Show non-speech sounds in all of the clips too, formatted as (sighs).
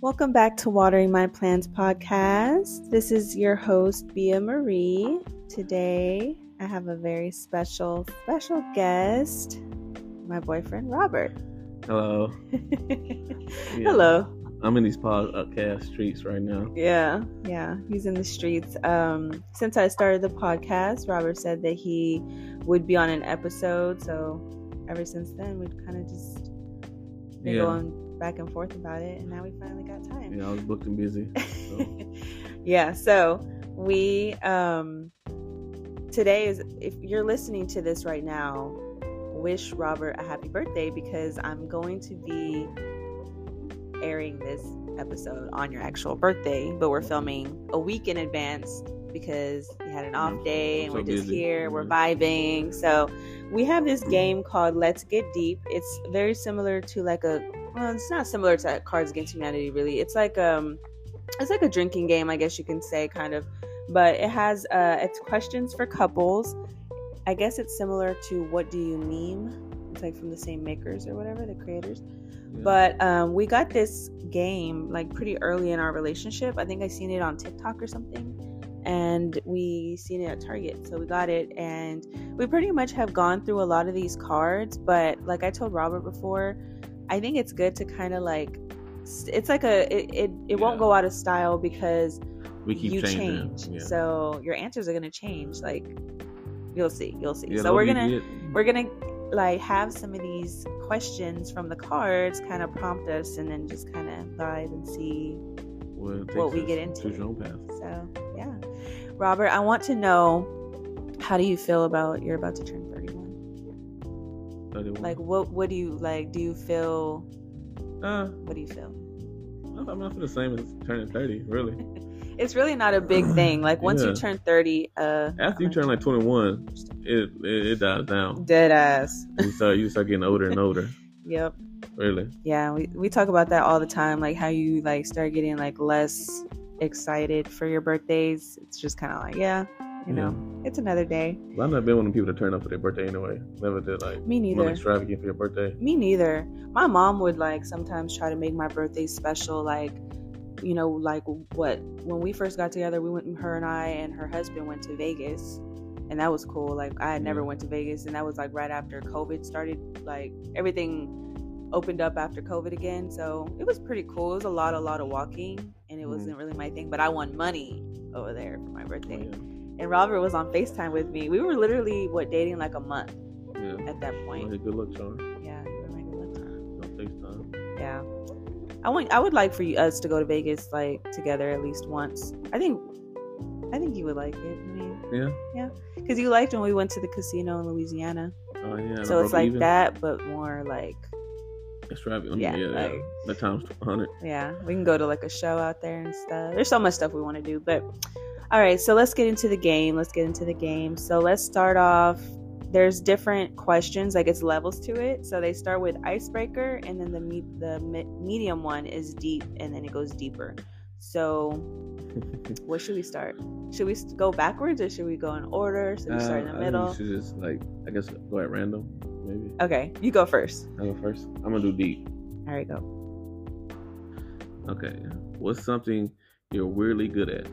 Welcome back to Watering My Plants podcast. This is your host, Bia Marie. Today, I have a very special, special guest, my boyfriend, Robert. Hello. (laughs) Yeah. Hello. I'm in these podcast streets right now. Yeah, yeah, he's in the streets. Um, since I started the podcast, Robert said that he would be on an episode. So ever since then, we've kind of just been Yeah. going back and forth about it, and now we finally got time. Yeah, I was booked and busy. So, (laughs) yeah, so we um today is if you're listening to this right now, wish Robert a happy birthday because I'm going to be airing this episode on your actual birthday, but we're filming a week in advance because we had an off Mhm. day and So we're just busy. here, we're Mhm. vibing. So we have this (clears throat) game called Let's Get Deep. It's very similar to like a well, it's not similar to Cards Against Humanity really. It's like um it's like a drinking game, I guess you can say kind of. But it has uh it's questions for couples. I guess it's similar to what do you meme? It's like from the same makers or whatever, the creators. yeah. But um, we got this game like pretty early in our relationship. I think I seen it on TikTok or something, and we seen it at Target. So we got it, and we pretty much have gone through a lot of these cards. But like I told Robert before, I think it's good to kind of like it's like a it it, it won't go out of style because we keep you changing. change. Yeah. So your answers are gonna change. Like you'll see, you'll see. Yeah, so we're gonna we're gonna like have some of these questions from the cards kind of prompt us and then just kind of vibe and see Well, what we get into. Choose your own path. so yeah robert i want to know how do you feel about you're about to turn 31 31. like what what do you like do you feel uh, what do you feel I mean, I feel the same as turning 30, really. (laughs) it's really not a big (clears throat) thing like once you turn 30 uh After you turn like 21, it it, it dies down. dead ass You start you start getting older and older. (laughs) yep Really. yeah we, we talk about that all the time like how you like start getting like less excited for your birthdays it's just kind of like yeah you know it's another day But I've not been one of the people to turn up for their birthday anyway. Never did like me neither extravagant for your birthday. me neither my mom would like sometimes try to make my birthday special like you know like what when we first got together we went her and i and her husband went to vegas and that was cool like i had never Yeah. went to vegas and that was like right after covid started like everything opened up after covid again so it was pretty cool it was a lot a lot of walking and it Mhm. wasn't really my thing but i won money over there for my Oh, birthday yeah. And robert was on facetime with me we were literally what dating like a month Yeah. at that point yeah, good luck, Charm. yeah you were my good luck. No FaceTime. Yeah. I want I would like for you us to go to Vegas like together at least once. I think I think you would like it. I mean, Yeah. cuz you liked when we went to the casino in Louisiana. Oh yeah. so it's like that but more like Extravagant. Yeah, Yeah, yeah. like- the times 100. yeah, we can go to like a show out there and stuff. There's so much stuff we want to do, but all right, so let's get into the game. Let's get into the game. So let's start off there's different questions like it's levels to it so they start with icebreaker and then the me- the me- medium one is deep and then it goes deeper so (laughs) Where should we start? Should we go backwards or should we go in order? Should we start in Uh, the I think middle? You should just like I guess go at random, maybe. Okay, you go first. I go first. I'm gonna do deep. All right, go. Okay. What's something you're weirdly good at?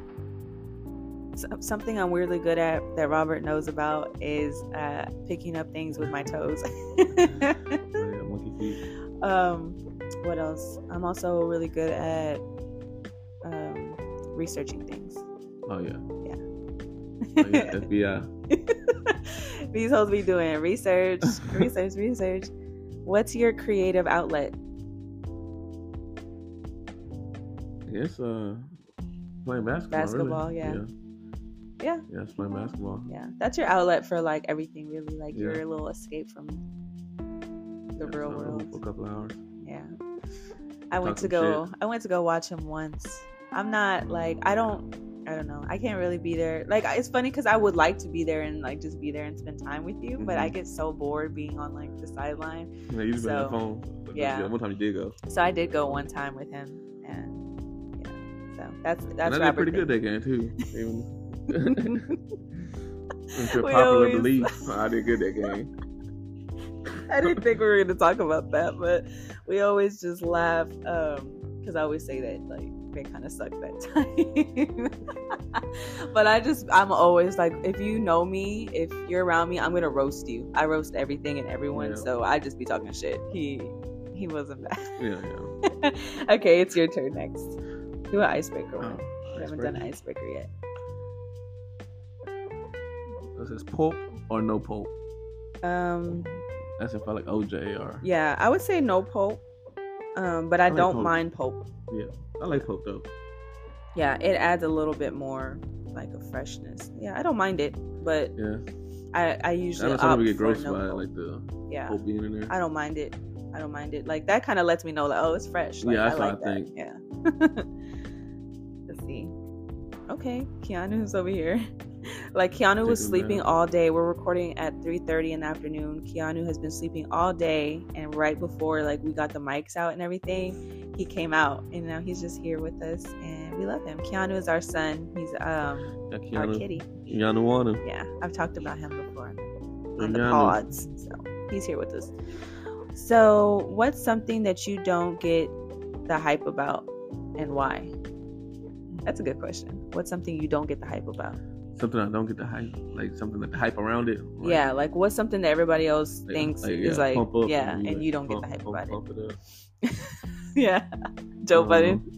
Something I'm weirdly good at that Robert knows about is uh, picking up things with my toes. Oh, (laughs) monkey feet. um, what else? I'm also really good at um, researching things. Oh yeah. Yeah. Oh, yeah. (laughs) FBI. These hoes be doing research, research, (laughs) research. What's your creative outlet? I guess uh playing basketball. Basketball, really. yeah. yeah. Yeah. Yeah, it's playing basketball. Yeah, that's your outlet for like everything, really. Like Yeah. your little escape from the Yeah, real so, world. For a couple hours. Yeah. I went Talk to go. shit. I went to go watch him once. I'm not like I don't. I don't know. I can't really be there. Like it's funny because I would like to be there and like just be there and spend time with you, but I Mhm. get so bored being on like the sideline. Yeah, you just been on So, the phone. But, yeah. One time you did go. So I did go one time with him, and yeah. So that's And that's I did Robert pretty good thing. that game too. (laughs) Even into We popular always- belief, I did good that game. (laughs) I didn't think we were going to talk about that, but we always just laugh um, because I always say that like they kind of suck that (laughs) time. but I just I'm always like if you know me, if you're around me, I'm gonna roast you. I roast everything and everyone, Yeah. so I just be talking shit. He he wasn't bad. Yeah, yeah. (laughs) okay, it's your turn next. Do an icebreaker oh, one. Oh, We haven't done an icebreaker yet. This is pulp or no pulp. Um, That's if I like OJ or yeah, I would say no pulp. Um, but I, I like don't pulp. mind pulp. yeah. I like pulp though. Yeah, it adds a little bit more like a freshness. Yeah, I don't mind it, but Yeah. I I I usually some opt get gross no by pulp. like the yeah. pulp being in there. I don't mind it. I don't mind it. Like that kind of lets me know, like, oh, it's fresh. Like, Yeah, I that's what like I that. think. Yeah. (laughs) Let's see. Okay, Keanu's over here. (laughs) Like Keanu was sleeping all day. We're recording at 3:30 in the afternoon. Keanu has been sleeping all day, and right before like we got the mics out and everything, he came out, and now he's just here with us, and we love him. Keanu is our son. He's um Yeah, our kitty. Keanu Wanna. Yeah, I've talked about him before on the Keanu. pods. So he's here with us. So, what's something that you don't get the hype about and why? That's a good question. What's something you don't get the hype about? Something I don't get the hype, like something like the hype around it. Like, yeah, like what's something that everybody else like- thinks like, is like, pump yeah, and and you don't get the hype pump- about pump it it. (laughs) yeah, Joe Um, Budden.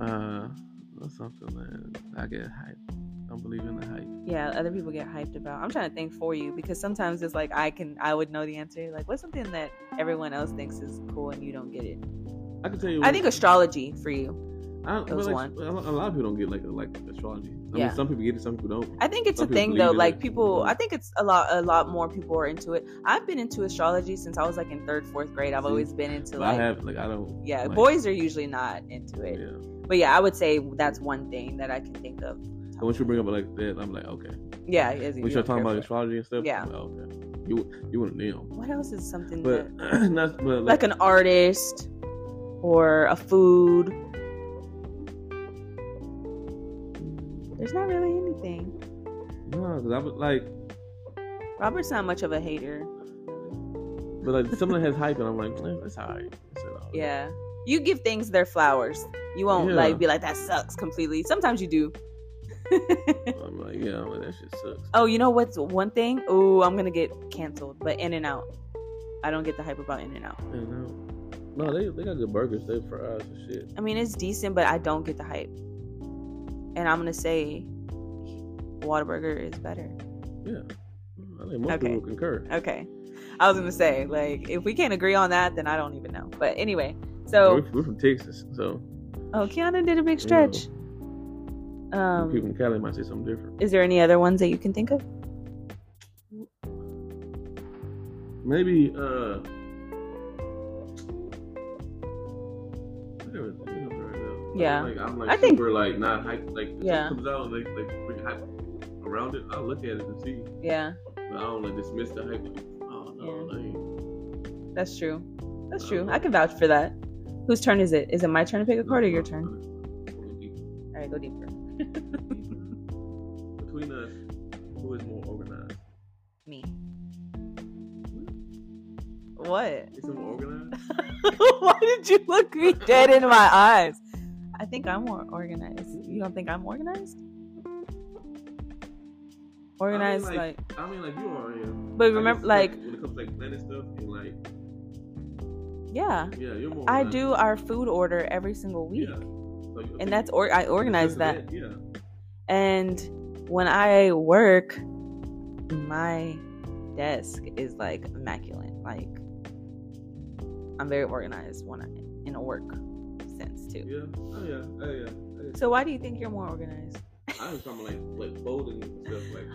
Uh, something that I get hype. Don't believe in the hype. Yeah, other people get hyped about. I'm trying to think for you because sometimes it's like I can, I would know the answer. Like, what's something that everyone else thinks is cool and you don't get it? I can tell you. I think astrology for you. I was like, one. A lot of people don't get like like astrology. I Yeah. mean, some people get it, some people don't. I think it's Some a thing though. Like people, I think it's a lot. A lot more people are into it. I've been into astrology since I was like in third, fourth grade. I've See, always been into like, I have like I don't. yeah. like, boys are usually not into it, Yeah. but yeah, I would say that's one thing that I can think of. And once you bring up like that, I'm like, okay. Yeah, you We start talking about astrology and stuff. Yeah. I'm like, okay. You you want to nail. What else is something But that, (clears throat) not but like an artist or a food? There's not really anything. no, because I was like, Robert's not much of a hater. but like someone has (laughs) hype, and I'm like, eh, it's alright. Yeah. You give things their flowers. You won't Yeah. like be like that sucks completely. Sometimes you do. (laughs) I'm like, yeah, I'm like, that shit sucks. oh, you know what's one thing? Oh, I'm gonna get canceled. But In and Out. I don't get the hype about In and Out. You know. No, they they got good burgers. They fries and shit. I mean, it's decent, but I don't get the hype. And I'm gonna say Whataburger is better. Yeah. I think most Okay. people concur. Okay. I was gonna say, like, if we can't agree on that, then I don't even know. But anyway, Yeah, so we're, we're from Texas, so oh Keanu did a big stretch. Um people in Cali might say something different. is there any other ones that you can think of? Maybe uh. Yeah. Like, I'm like I think- super like not hype. Like if Yeah. comes out and like like bring hype around it, I'll look at it and see. Yeah, But I don't like dismiss the hype. Like, oh no, Yeah. I ain't- that's true. That's true. I can vouch for that. Whose turn is it? Is it my turn to pick a card or your turn? All right, go deeper. (laughs) Between us, who is more organized? Me. What? Is it more organized? (laughs) Why did you look me dead in my eyes? I think I'm more organized. You don't think I'm organized? Organized, like- like, I mean, like you are. Yeah. But remember, guess, like- when it comes to like planning stuff and like yeah. yeah, you're more. I do our food order every single week, Yeah. So you- and that's or I organize of that. Yeah. And when I work, my desk is like immaculate. Like I'm very organized when I in a work sense too. Yeah. Oh yeah. Oh yeah. Oh, yeah. So why do you think you're more organized? I was talking like like folding and stuff like.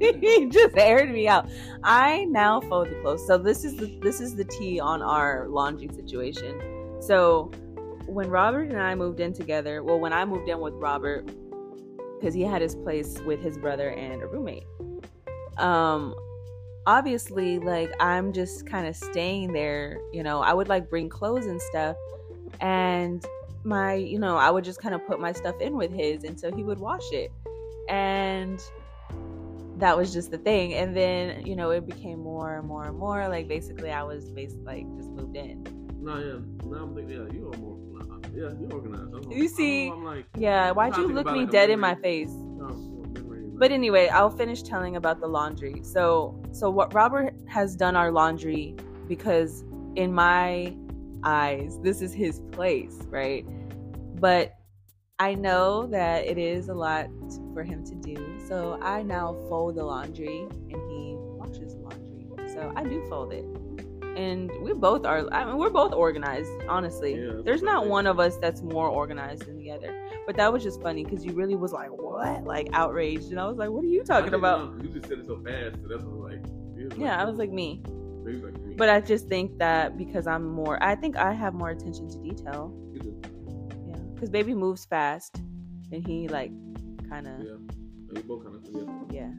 He (laughs) (laughs) just aired me out. I now fold the clothes. So this is the this is the tea on our laundry situation. So when Robert and I moved in together, well, when I moved in with Robert, because he had his place with his brother and a roommate. Um, obviously, like I'm just kind of staying there. You know, I would like bring clothes and stuff, and my, you know, I would just kind of put my stuff in with his, and so he would wash it. And that was just the thing. And then, you know, it became more and more and more. Like basically I was basically like just moved in. No, yeah. No, I'm thinking, yeah, you are more. Yeah, you organized. I'm, You see- I'm, I'm like, Yeah, why'd you look me like, dead in my face? no, But anyway, I'll finish telling about the laundry. So, so what Robert has done our laundry because in my eyes, this is his place, right? But I know that it is a lot for him to do. So I now fold the laundry and he washes the laundry. So I do fold it. And we both are I mean we're both organized, honestly. Yeah, There's not one of us that's more organized than the other. But that was just funny because you really was like, what? Like outraged. And I was like, what are you talking about? no, You just said it so fast, so that's what like. you Yeah, I was like me. was like me. But I just think that because I'm more, I think I have more attention to detail. Yeah. Because baby moves fast and he like kind of, yeah, oh, we both kind of yeah. yeah.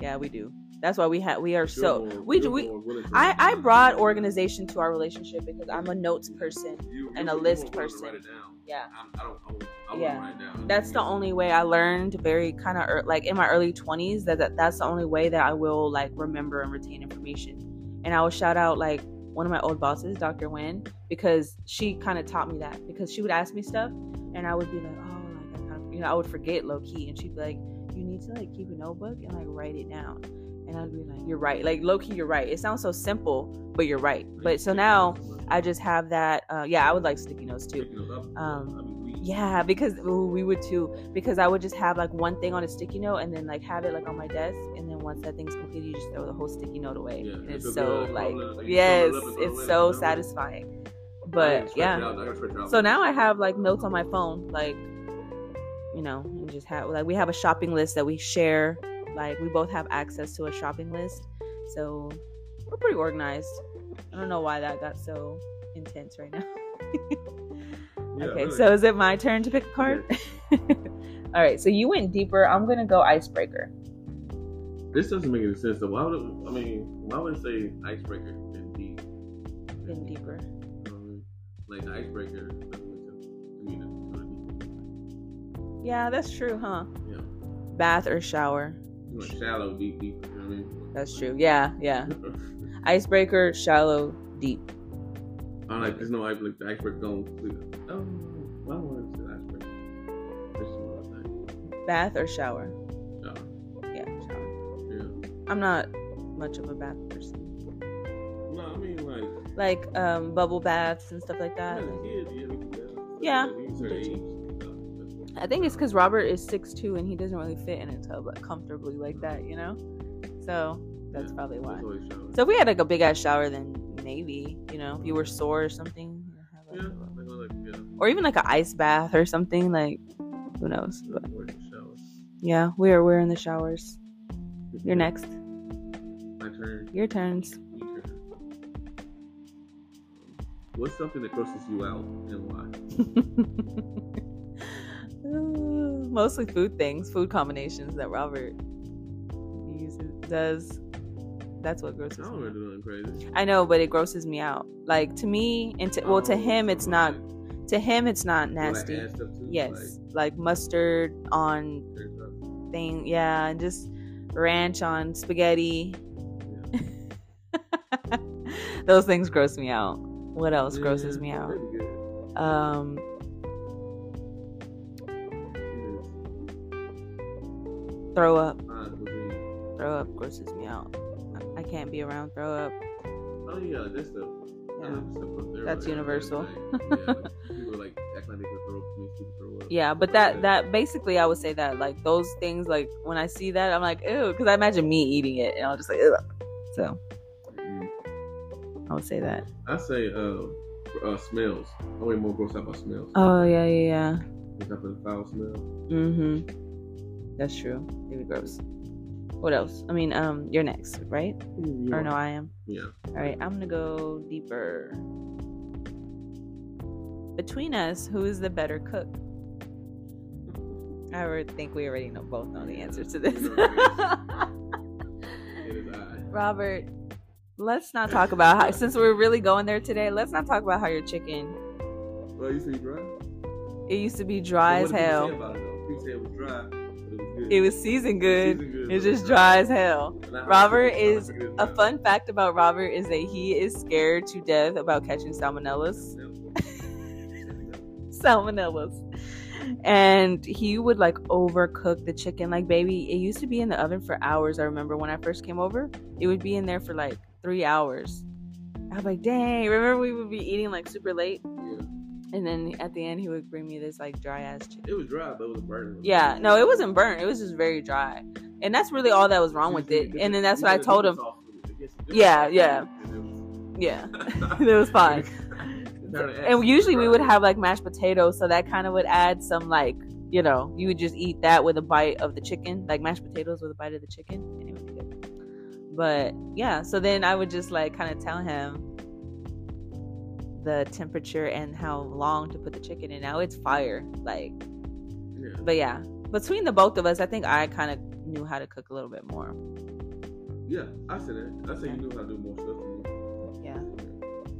Yeah, we do. That's why we have, we are so, more- we, you're we, more willing to- I, I brought organization to our relationship because I'm a notes person. You- and a list person. Write it down. Yeah. I'm, I don't. I I Yeah. write down. That's the only way I learned very kind of like in my early 20s that, that that's the only way that I will like remember and retain information. And I will shout out like one of my old bosses, Dr. Wen, because she kind of taught me that because she would ask me stuff and I would be like, oh, like I kind of, you know, I would forget low key and she'd be like, you need to like keep a notebook and like write it down. And I'd be like, you're right. Like low key, you're right. It sounds so simple, but you're right. But so now I just have that. Uh, yeah, I would like sticky notes too. Um, Yeah, because ooh, we would too. Because I would just have like one thing on a sticky note and then like have it like on my desk, and then once that thing's completed, you just throw the whole sticky note away. Yeah, and it's so like Like, yes, crumble it up and throw it it's so satisfying. But yeah, so now I have like notes on my phone, like you know, we just have like we have a shopping list that we share. Like we both have access to a shopping list, so we're pretty organized. I don't know why that got so intense right now. (laughs) okay, so is it my turn to pick a card? (laughs) All right, so you went deeper. I'm gonna go icebreaker. this doesn't make any sense. So why would it, I mean? Why would it say icebreaker and deep? Been deeper. Um, like the icebreaker doesn't make sense to me. That's sort of deep. Yeah, that's true, huh? Yeah. Bath or shower? Shallow, deep, deep. You know what I mean? That's true. Yeah, yeah. (laughs) Icebreaker, shallow, deep. I'm like, there's no ice like the icebreaker going. Oh, why would it say icebreaker? This is what I think. Bath or shower? Yeah. Yeah, shower. Yeah. I'm not much of a bath person. No, I mean like. Like um, bubble baths and stuff like that. kid, yeah, Yeah, we we could did say too. age, I think it's because Robert is 6'2 and he doesn't really fit in a tub like, comfortably like that, you know? So that's Yeah, probably why. that's always shower. So if we had like a big ass shower, then maybe, you know, if you were sore or something. have, Yeah, like, like, yeah. Or even like an ice bath or something, like who knows? But Like, where's yeah, we're we're in the showers. You're next. My turn. Your turns. Your turn. Um, what's something that grosses you out and why? (laughs) Mostly food things, food combinations that Robert uses does. That's what I grosses don't me really out. crazy. I know, but it grosses me out. Like to me, and to well, to Oh, him, it's not. To him, it's not I nasty. too? Yes, like mustard on Like, there's stuff. thing. Yeah, and just ranch on spaghetti. Yeah. (laughs) Those things gross me out. What else grosses Yeah, me out? Um, throw up. is fine cuisine. Throw up grosses me out. I- I can't be around throw up. Oh yeah, that's. I Yeah. the stuff there. That's like, universal. Like, (laughs) yeah, like, people like act like they could throw up. Makes people throw up. Yeah, but that that basically I would say that like those things like when I see that I'm like ew because I imagine me eating it and I'll just like. So Mm. I would say that. I say uh, uh smells. I'm way more grossed out by smells. Oh yeah yeah yeah. I put foul smell. Mm-hmm. That's true. Maybe gross. What else? I mean, um, you're next, right? Or no, I am. Yeah. All right, I'm gonna go deeper. Between us, who is the better cook? I think we already know both know the answer to this. It. (laughs) Robert, let's not talk about how since we're really going there today. Let's not talk about how your chicken. Well, you say dry. It used to be dry But as what did people hell. About it, though? People say it was dry, but it was good. It was good. It's just dry as hell. And I- I Robert is A fun fact about Robert is that he is scared to death about catching salmonellas. (laughs) Salmonellas. And he would like overcook the chicken. Like, baby, it used to be in the oven for hours. I remember when I first came over, it would be in there for like three hours. I was like, dang. Remember, we would be eating like super late. Yeah. And then at the end, he would bring me this like dry ass chicken. It was dry, but it was burnt. Yeah, no, it wasn't burnt. It was just very dry. And that's really all that was wrong with it. And then that's what I told him. Yeah, yeah. Yeah, (laughs) it was fine. (laughs) and usually we would have like mashed potatoes, so that kind of would add some like you know you would just eat that with a bite of the chicken, like mashed potatoes with a bite of the chicken, and it would be good. But yeah, so then I would just like kind of tell him the temperature and how long to put the chicken in. Now it's fire, like. Yeah. But yeah, between the both of us, I think I kind of knew how to cook a little bit more. Yeah, I said that. I said you knew how to do more stuff. Yeah.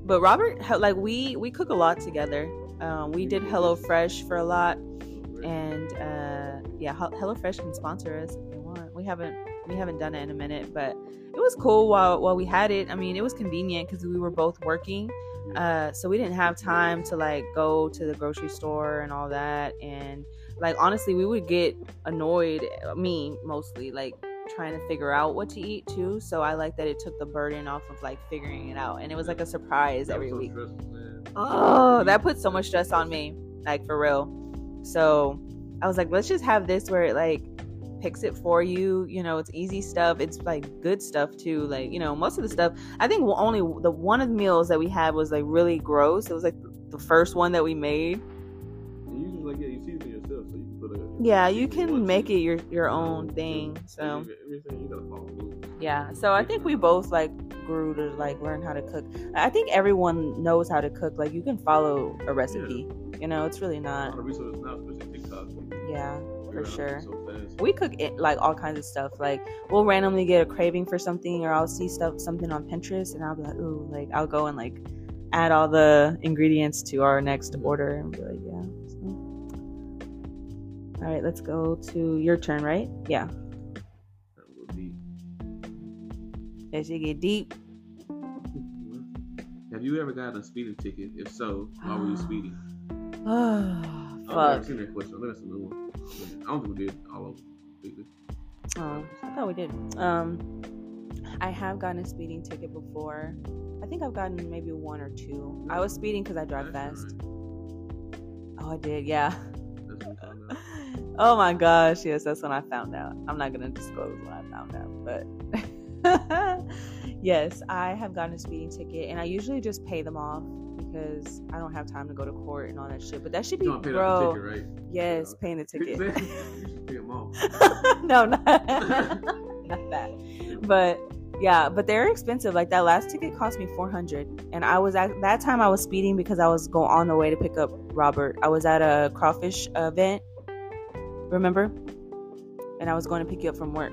But Robert, like we we cook a lot together. Um, we did HelloFresh for a lot, and uh, yeah, Hel- HelloFresh can sponsor us if they want. We haven't we haven't done it in a minute, but it was cool while while we had it. I mean, it was convenient because we were both working, uh, so we didn't have time to like go to the grocery store and all that. And like honestly, we would get annoyed. Me mostly like trying to figure out what to eat too. So I like that it took the burden off of like figuring it out, and it was like a surprise every week. Oh, that put so much stress on me, like for real. So I was like, let's just have this where it like picks it for you. You know, it's easy stuff. It's like good stuff too. Like you know, most of the stuff. I think only the one of the meals that we had was like really gross. It was like the first one that we made. And you just like yeah, you season it yourself, so you can put a Yeah, you can make it your your own thing. So everything you gotta follow rules. yeah. So I think we both like grew to like learn how to cook. I think everyone knows how to cook. Like you can follow a recipe. You know, it's really not. lot of resources now, especially TikTok. Yeah. out sure. We cook it like all kinds of stuff. Like we'll randomly get a craving for something, or I'll see stuff something on Pinterest, and I'll be like, ooh, like I'll go and like add all the ingredients to our next mm-hmm. order, and be like, yeah. So. All right, let's go to your turn, right? Yeah, That would be- as you get deep. (laughs) Have you ever gotten a speeding ticket? If so, why were you (gasps) speeding? (sighs) Oh, I've never seen that question. That's a new one. I don't think we did all of them. Oh, I thought we did. Um, I have gotten a speeding ticket before. I think I've gotten maybe one or two. I was speeding because I drive That's fast. alright. Oh, I did, yeah. That's what we found out. (laughs) oh my gosh, yes, that's when I found out. I'm not gonna disclose when I found out, but (laughs) yes, I have gotten a speeding ticket, and I usually just pay them off because I don't have time to go to court and all that shit. But that should be, You don't pay that bro. ticket, right? Yes, Yeah. paying the ticket. (laughs) you should pay them all. (laughs) no, not, (laughs) not that. But yeah, but they're expensive. Like that last ticket cost me four hundred, and I was at that time I was speeding because I was going on the way to pick up Robert. I was at a crawfish event, remember? And I was going to pick you up from work.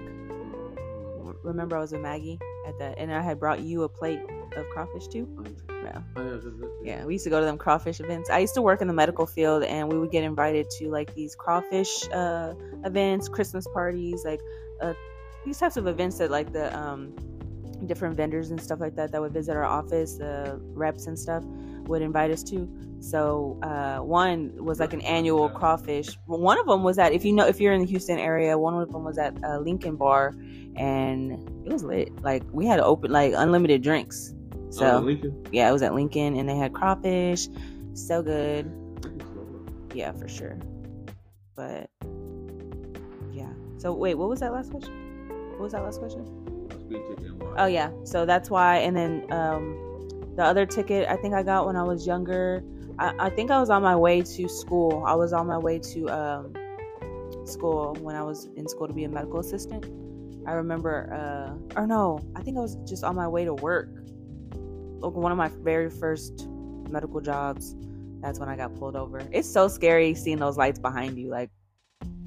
Remember, I was with Maggie at that, and I had brought you a plate of crawfish too. Yeah. Oh, yeah, that's- that's- Yeah, we used to go to them crawfish events. I used to work in the medical field, and we would get invited to like these crawfish uh, events, Christmas parties, like uh, these types of events that like the um, different vendors and stuff like that that would visit our office, the reps and stuff would invite us to. So uh, one was like an annual crawfish. One of them was at if you know if you're in the Houston area, one of them was at uh, Lincoln Bar, and it was lit. Like we had open like unlimited drinks. So Oh, yeah, it was at Lincoln, and they had crawfish, so good. Yeah, for sure. But yeah. So wait, what was that last question? What was that last question? Speed ticket and why? Oh yeah. So that's why. And then um, the other ticket I think I got when I was younger. I, I think I was on my way to school. I was on my way to um, school when I was in school to be a medical assistant. I remember, uh, or no, I think I was just on my way to work. Like one of my very first medical jobs. That's when I got pulled over. It's so scary seeing those lights behind you. Like,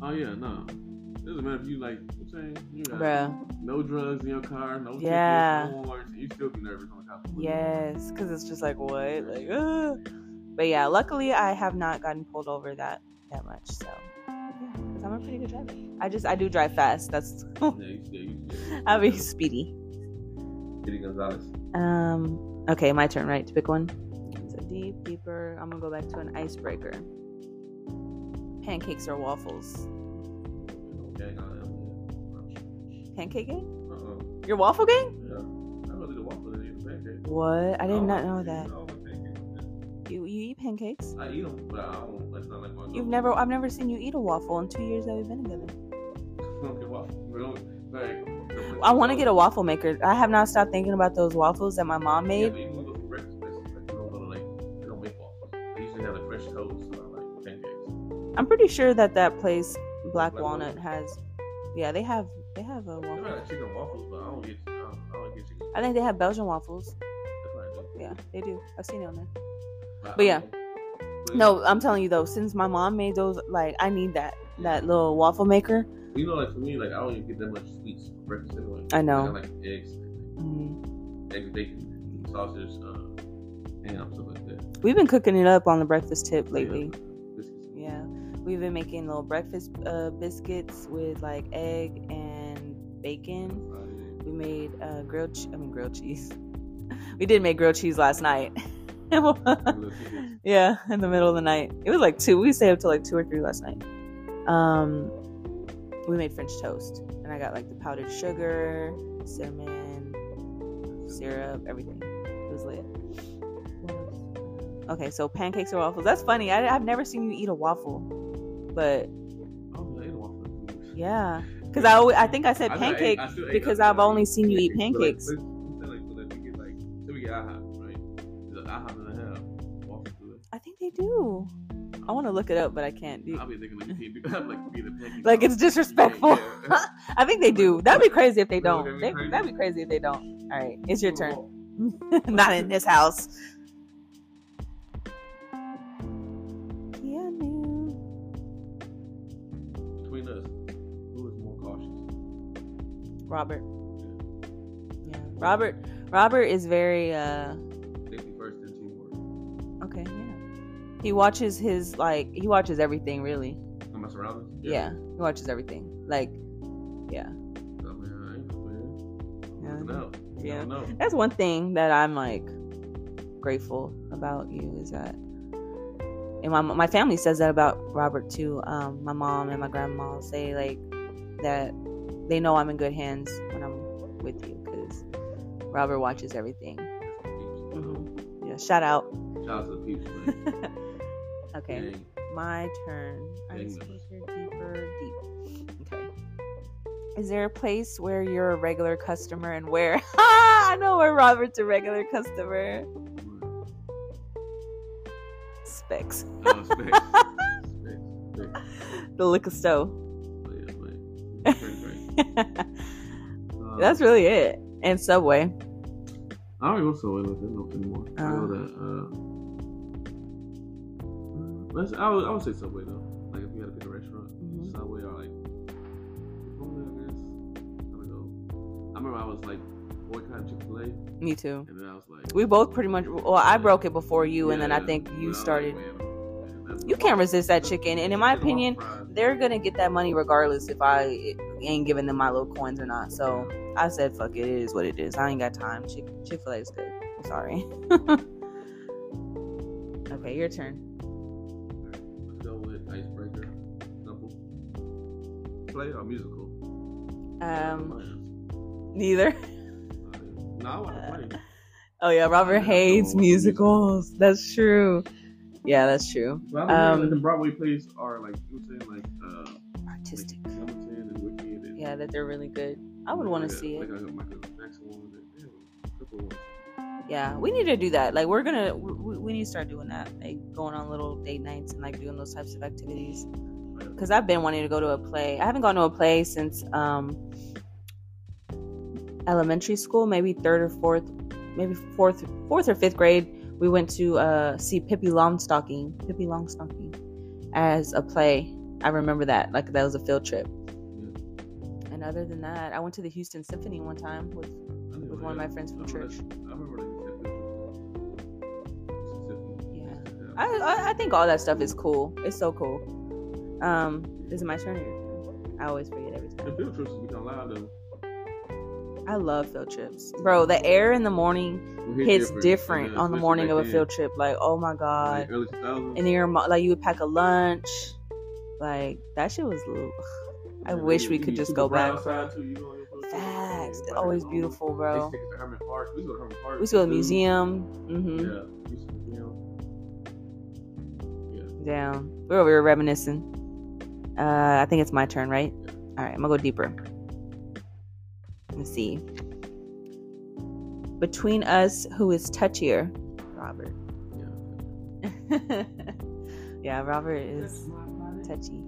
Oh yeah, no. Doesn't matter if you like. I'm saying you got bruh. no drugs in your car, no Yeah. tickets, no warrants. You still be nervous on the cop. Yes, because it's just like what, like, ugh. but yeah. Luckily, I have not gotten pulled over that that much. So, yeah, I'm a pretty good driver. I just I do drive fast. That's (laughs) Yeah, you, yeah, you, yeah. I'll be speedy. Speedy Gonzalez. Um. Okay, my turn, right? To pick one. So deep, deeper. I'm gonna go back to an icebreaker. Pancakes or waffles? Okay, Pancake gang? Uh-uh. Your waffle gang? Yeah. I really the waffle than eat a pancake. What? I did know that. I don't like pancakes. You you eat pancakes? I eat them, but I don't. That's not like my. You've never I've never seen you eat a waffle in two years that we've been together. (laughs) Okay, waffle. Really? Like, I want to get a waffle maker. I have not stopped thinking about those waffles that my mom Yeah, made. but even when go to breakfast places, like, you don't go to like they don't make waffles. They usually have like fresh toast or like pancakes. I'm pretty sure that that place Black Black Walnut Walnut. has. Yeah, they have they have a They waffle. got chicken waffles, but I don't get. I don't, I don't get chicken. I think they have Belgian waffles. That's what I do. Yeah, they do. I've seen it on there. But, But yeah. No, I'm telling you though, since my mom made those, like I need that that little waffle maker. You know, like for me, like I don't even get that much sweets for breakfast anyway. I know. Like, I like eggs, Mm. eggs, bacon, sausage, uh, ham, stuff like that. We've been cooking it up on the breakfast tip lately. Biscuits. Yeah, we've been making little breakfast uh, biscuits with like egg and bacon. We made uh, grilled. Che- I mean grilled cheese. (laughs) we did make grilled cheese last night. (laughs) Yeah, in the middle of the night. It was like two. We stayed up till like two or three last night. Um, we made French toast, and I got like the powdered sugar, cinnamon, syrup, everything. It was lit. Okay, so pancakes or waffles. That's funny. I, I've never seen you eat a waffle, but yeah, ate a waffle. yeah, because I always, I think I said I still ate- pancake I ate- because I I've only seen you eat pancakes. let's- let's say, like, so that we get, like, say we get IHOP, right? The IHOP doesn't have waffles, do they? I think they do. I want to look it up, but I can't. Do. I'll be thinking like you can't be (laughs) like be the pancake. Like it's disrespectful. Yeah. (laughs) I think they do. That'd be crazy if they don't. that'd be They, crazy. that'd be crazy if they don't. All right, it's your turn. (laughs) Not in this house. Yeah, Keanu. Between us, who is more cautious? Robert. Yeah, Robert. Robert is very uh He watches his like he watches everything really. Am I surrounded? Yeah, he watches everything. Like, yeah. I Yeah. man. Looking out. You Yeah. That's one thing that I'm like grateful about you is that, and my my family says that about Robert too. Um, my mom and my grandma say like that they know I'm in good hands when I'm with you because Robert watches everything. Peeps. Yeah, shout out. Shout out to the man. (laughs) okay, Dang. my turn. Icebreaker, deeper, deep. Okay. Is there a place where you're a regular customer and where (laughs) I know where Robert's a regular customer? Spec's. Oh, (laughs) the liquor store. Oh, yeah, man. Great, great. (laughs) Uh, That's really it. And Subway. I don't even go Subway it no anymore. I know Oh. Let's, I, would, I would say Subway though. Like if you had to pick a restaurant, Mhm. Subway or like. Chipotle, I guess. I don't know. I remember I was like boycotting Chick Fil A, Me too. And then I was like. We both pretty much. Well, I broke it before you, and then I think you like, started. that's- You can't resist that chicken, and in my opinion, they're gonna get that money regardless if I ain't giving them my little coins or not. So I said, "Fuck it, it is what it is." I ain't got time. Chick Chick Fil A is good. I'm sorry. (laughs) okay, your turn. Play or musical? Um, neither. No, I want to play. Oh yeah, Robert hates musicals. That's true. Yeah, that's true. I Um, the Broadway plays are like you know saying, like uh, Artistic. like and Wicked. And, Yeah, that they're really good. I would want to like see it. Like a one. and they have a couple ones. Yeah, we need to do that. Like, we're gonna, we, we need to start doing that. Like, going on little date nights and like doing those types of activities. Because I've been wanting to go to a play. I haven't gone to a play since um elementary school, maybe third or fourth, maybe fourth, fourth or fifth grade. We went to uh see Pippi Longstocking, Pippi Longstocking, as a play. I remember that. Like that was a field trip. And other than that, I went to the Houston Symphony one time with with one of my friends from I remember church. that- I remember that. Yeah. I, I I think all that stuff is cool. It's so cool. Um, is it my turn? I always forget every time. The field trips become loud though. I love field trips, bro. The air in the morning It hits different Yeah, on the morning of a field trip. Like, oh my god! Like early 2000s. and then your mo- like you would pack a lunch, like that shit was. I And wish we could just go back. outside, too, you know, your field trip. Facts, Yeah, always beautiful, bro. used to take us to Hermann Park. We used to go to Hermann Park. We used to go to the museum. hmm Yeah, we used to go to the museum. Down. We're over here reminiscing. Uh, I think it's my turn, right? All right, I'm gonna go deeper. Let's see. Between us, who is touchier? Robert. Yeah. (laughs) yeah, Robert is touchy.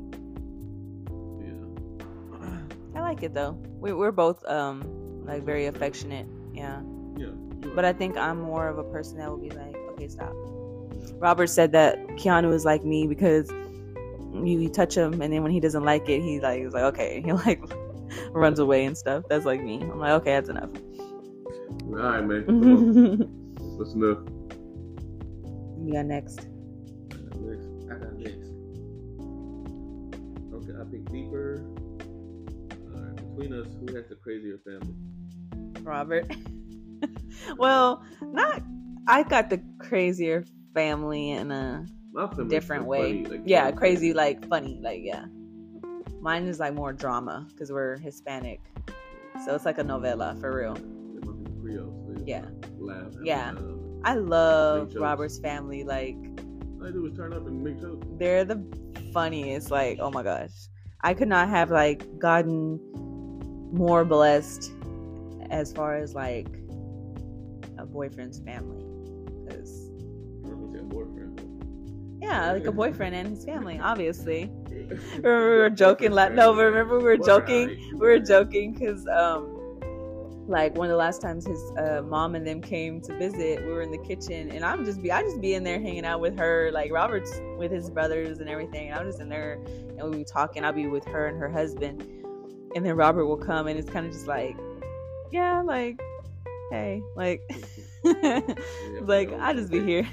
Yeah. I like it though. We, we're both um like very affectionate. Yeah. Yeah. But I think I'm more of a person that will be like, okay, stop. Robert said that Keanu is like me because you, touch him and then when he doesn't like it, he like is like, okay, (laughs) he like runs away and stuff. That's like me. I'm like, okay, that's enough. All right, man. (laughs) What's enough? you got next. Next, I got next. Okay, I think deeper. All right, between us, who has the crazier family? Robert. (laughs) well, not I got the crazier family in a uh, Family different way. funny, like, yeah, funny. crazy, like funny, like yeah. Mine is like more drama because we're Hispanic, so it's like a novela for real. They must be Creole, Yeah. Laugh. Yeah. time. Um, I love Robert's family. Like I do is turn up and make jokes. they're the funniest. Like oh my gosh, I could not have like gotten more blessed as far as like a boyfriend's family. Because yeah, like a boyfriend and his family, (laughs) obviously. (laughs) Remember we were joking. La- no, but remember we were joking. We were joking because um, like one of the last times his uh, mom and them came to visit, we were in the kitchen, and I'm just be I just be in there hanging out with her, like Robert's with his brothers and everything. And I'm just in there, and we be talking. I'll be with her and her husband, and then Robert will come, and it's kind of just like, yeah, like, hey, like, (laughs) like I just be here.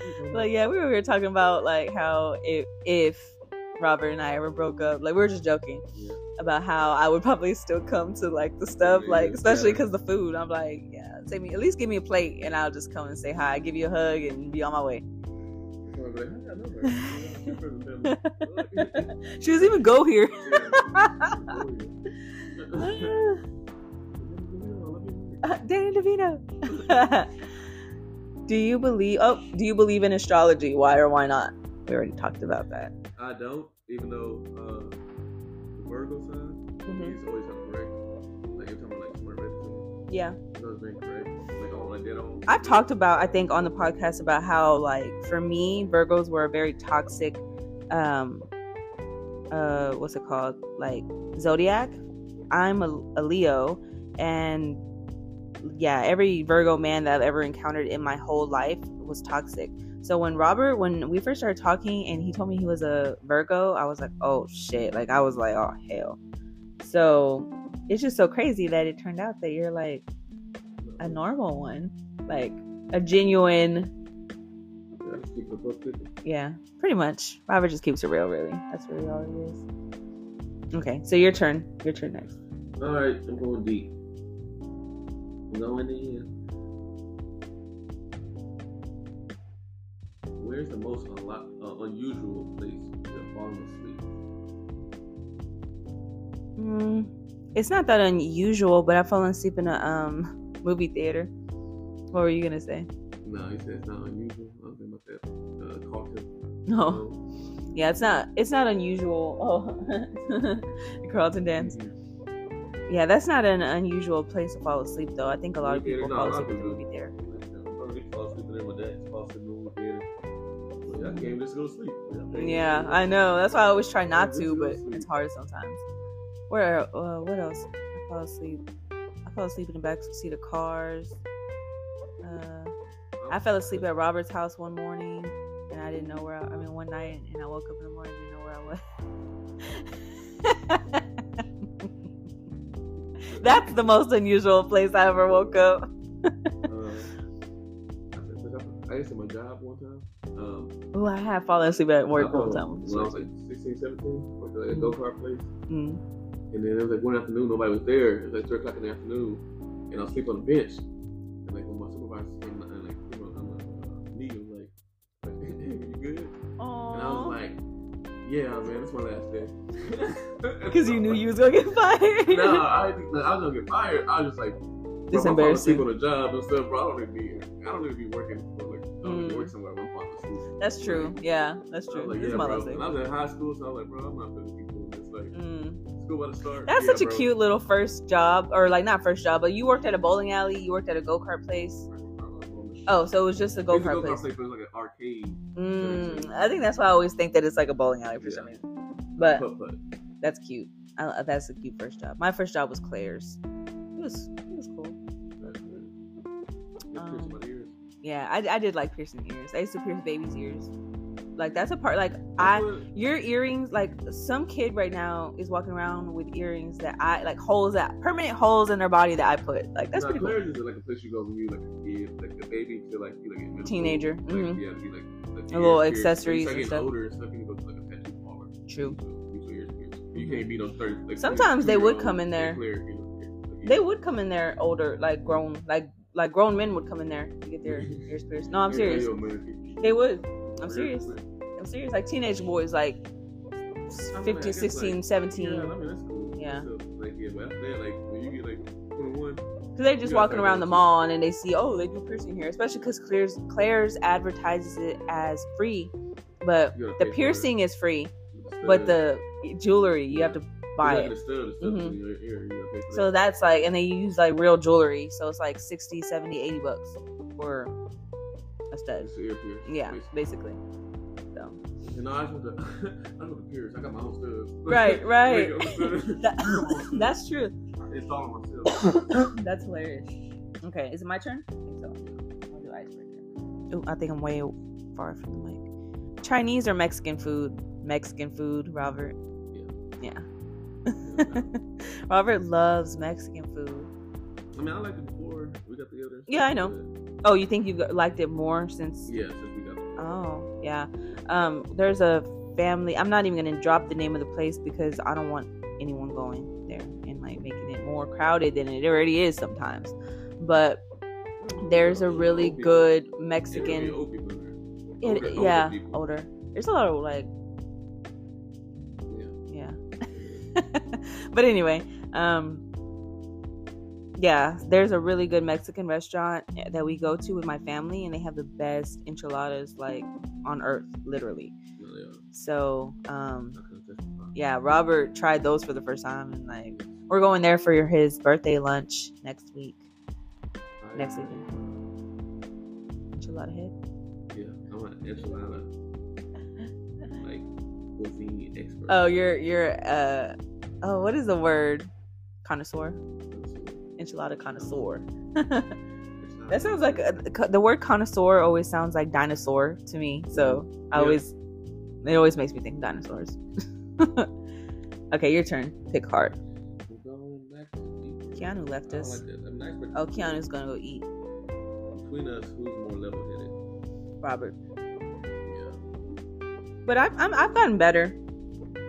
All right, I'll be in the middle of it. Like yeah, we were here talking about like how if if Robert and I ever broke up, like we were just joking Yeah. about how I would probably still come to like the stuff, Yeah, like especially yeah. because the food. I'm like, yeah, take me at least give me a plate and I'll just come and say hi, give you a hug, and be on my way. So I'll be like, "I got number." Yeah, different family. she doesn't even go here. Danny DeVito. (laughs) do you believe? Oh, do you believe in astrology? Why or why not? We already talked about that. I don't, even though uh, Virgo sign, Mhm. he's always have correct. Like you're talking about like smart red thing. Yeah. He's always been correct. Like on like that on. I've talked about, I think, on the podcast about how, like, for me, Virgos were a very toxic, um, uh, what's it called? Like, zodiac. I'm a, a Leo, and yeah, every Virgo man that I've ever encountered in my whole life was toxic. So when Robert, when we first started talking and he told me he was a Virgo, I was like, oh shit. Like, I was like, oh hell. So it's just so crazy that it turned out that you're like, a normal one, like a genuine. Yeah, pretty much. Robert just keeps it real, really. That's really all it is. Okay, so your turn. Your turn next. All right, I'm going deep. Going in. Where's the most unlo- uh, unusual place you have fallen asleep? Mm, it's not that unusual, but I've fallen asleep in a um movie theater. What were you gonna say? No, he said it's not unusual. I was thinking about that. Uh, caution. No, yeah, it's not. It's not unusual. Oh, (laughs) Carlton dance. Mhm. Yeah, that's not an unusual place to fall asleep, though. I think a lot of people fall No, a lot asleep in the movie theater. I'm probably fall asleep in there with that. Fall asleep in the movie theater. Well, y'all came just to go to sleep. Y'all came Yeah, just to go I know. That's why I always try not to, but it's hard sometimes. Where? Uh, what else? I fall asleep. I fell asleep in the back seat of cars. Uh. I fell asleep at Robert's house one morning, and I didn't know where. I, I mean, one night, and I woke up in the morning, and didn't know where I was. (laughs) That's the most unusual place I ever woke up. Uh, I said, look, I I used to my job one time. Um, Oh, I have fallen asleep at work uh-oh, one time. When I was like 16, 17, like a go kart place. Mm. And then it was like one afternoon, nobody was there. It was like three o'clock in the afternoon, and I was sleeping on the bench. And like when my supervisor "Yeah, man, it's my last day." (laughs) because you knew you was gonna get fired. No, I, didn't (laughs) think- like, I was gonna get fired. I was just like, bro, It's my father embarrassing. sleep on the job and stuff, bro. I don't need to be. I don't need to be working for like, I don't need to Mm. work somewhere. My father sleep. That's true. Yeah, that's I true. was like, this yeah, is my bro. last day. And I was in high school, so I was like, bro, I'm not gonna keep doing this. Like, Mm. school about to start. That's Yeah, such a bro. cute little first job, or like not first job, but you worked at a bowling alley. You worked at a go kart place. Oh, so it was just a go kart go-kart place. place, but it's like an arcade. Mm, I think that's why I always think that it's like a bowling alley for some reason. But putt. that's cute. I, that's a cute first job. My first job was Claire's. It was it was cool. That's good. Um, piercing my ears. Yeah, I, I did like piercing ears. I used to pierce babies' ears. Like that's a part. Like I your earrings like some kid right now is walking around with earrings that i like holes that permanent holes in their body that i put like that's Now, pretty cool is like a place you go when you like a kid, like a baby to like you like in Teenager. Like, mhm. yeah, you like, like A little ears accessories When and stuff. older and stuff, you can go to like a tattoo parlor. true Get your ears. You can't be no thirty. Like, Sometimes they would come in there. Claire, you know, like, they would come in there older like grown like like grown men would come in there to get their (laughs) ears pierced no i'm serious they would i'm serious. I'm serious like teenage boys like I mean, 15 16 like, 17 Yeah, I mean that's cool. Yeah. So, like yeah, but after that, like when you get like twenty one, Because they're just walking around the mall and then they see, oh, they do piercing here. Especially because Claire's Claire's advertises it as free, but the pay for it. piercing is free, but the jewelry you have to buy it. stud and stuff Mhm. in your ear, you gotta pay for So that's like, and they use like real jewelry, so it's like 60, 70, 80 bucks for a stud. It's the ear pierce. Yeah, basically. And I just want the (laughs) I just want the. I got my own studs. right, (laughs) right. Like, I'm a stud. That- (laughs) that's true. I installed it myself. (coughs) That's hilarious. Okay, is it my turn? I think so. I'll do icebreaker. Oh, I think I'm way far from the mic. Chinese or Mexican food? Mexican food, Robert. Yeah. Robert loves Mexican food. I mean, I liked it before we got together. Yeah, I know. But, Oh, you think you liked it more since? yeah, since we got together. Oh, yeah. Um, there's a family. I'm not even gonna drop the name of the place because I don't want anyone going there and like making it more crowded than it already is sometimes. But there's a really good Mexican. It, old people in there. It, Older- older yeah, people. older. There's a lot of like, Yeah. yeah. (laughs) but anyway, um, yeah, there's a really good Mexican restaurant that we go to with my family, and they have the best enchiladas like on earth, literally. Yeah. So, um, I couldn't testify. yeah, Robert tried those for the first time, and like we're going there for his birthday lunch next week, next weekend. Enchilada head. Yeah, I'm an enchilada (laughs) like cuisine expert. Oh, you're you're uh oh, what is the word? Connoisseur. Enchilada connoisseur. that sounds like a, the word connoisseur always sounds like dinosaur to me. So I Yeah. always it always makes me think dinosaurs. (laughs) okay, your turn. Pick hard. We're going back to people. Keanu left us. like that. I'm not expert- Oh, Keanu's gonna go eat. Between us, who's more level-headed? Robert. Yeah. But I've I'm, I've gotten better.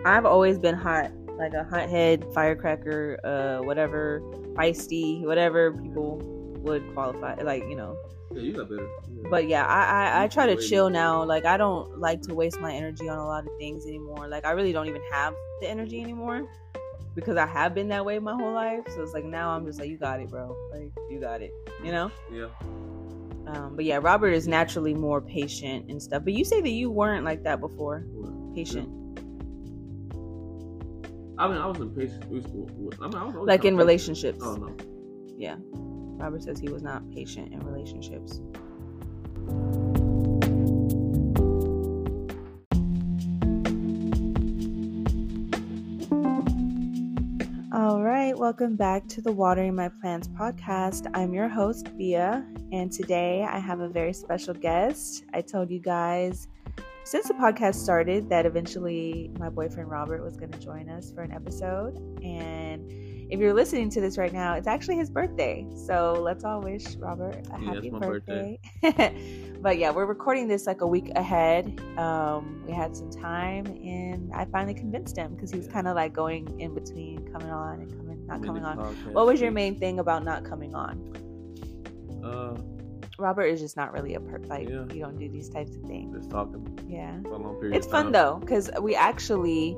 I've always been hot, like a hothead, firecracker, uh, whatever, feisty, whatever people would qualify. Like you know. Yeah, you got better. Yeah. But yeah, I I, I try to chill now. Like I don't like to waste my energy on a lot of things anymore. Like I really don't even have the energy anymore because I have been that way my whole life. So it's like now I'm just like, you got it, bro. Like you got it. You know. yeah. Um, but yeah, Robert is naturally more patient and stuff. But you say that you weren't like that before. What? Patient. I mean, I was impatient. Was cool. I mean, I was Like in relationships. Oh no. Yeah. Robert says he was not patient in relationships. All right, welcome back to the Watering My Plants podcast. I'm your host, Bia, and today I have a very special guest. I told you guys since the podcast started that eventually my boyfriend Robert was going to join us for an episode. And if you're listening to this right now, it's actually his birthday. So let's all wish Robert a Yeah, happy it's my birthday. (laughs) but yeah, we're recording this like a week ahead. Um, we had some time, and I finally convinced him because he was kind of like going in between coming on and coming not coming on. What was your main thing about not coming on? Uh, Robert is just not really a per like yeah. you don't do these types of things. Just talking. Yeah. it's fun though because we actually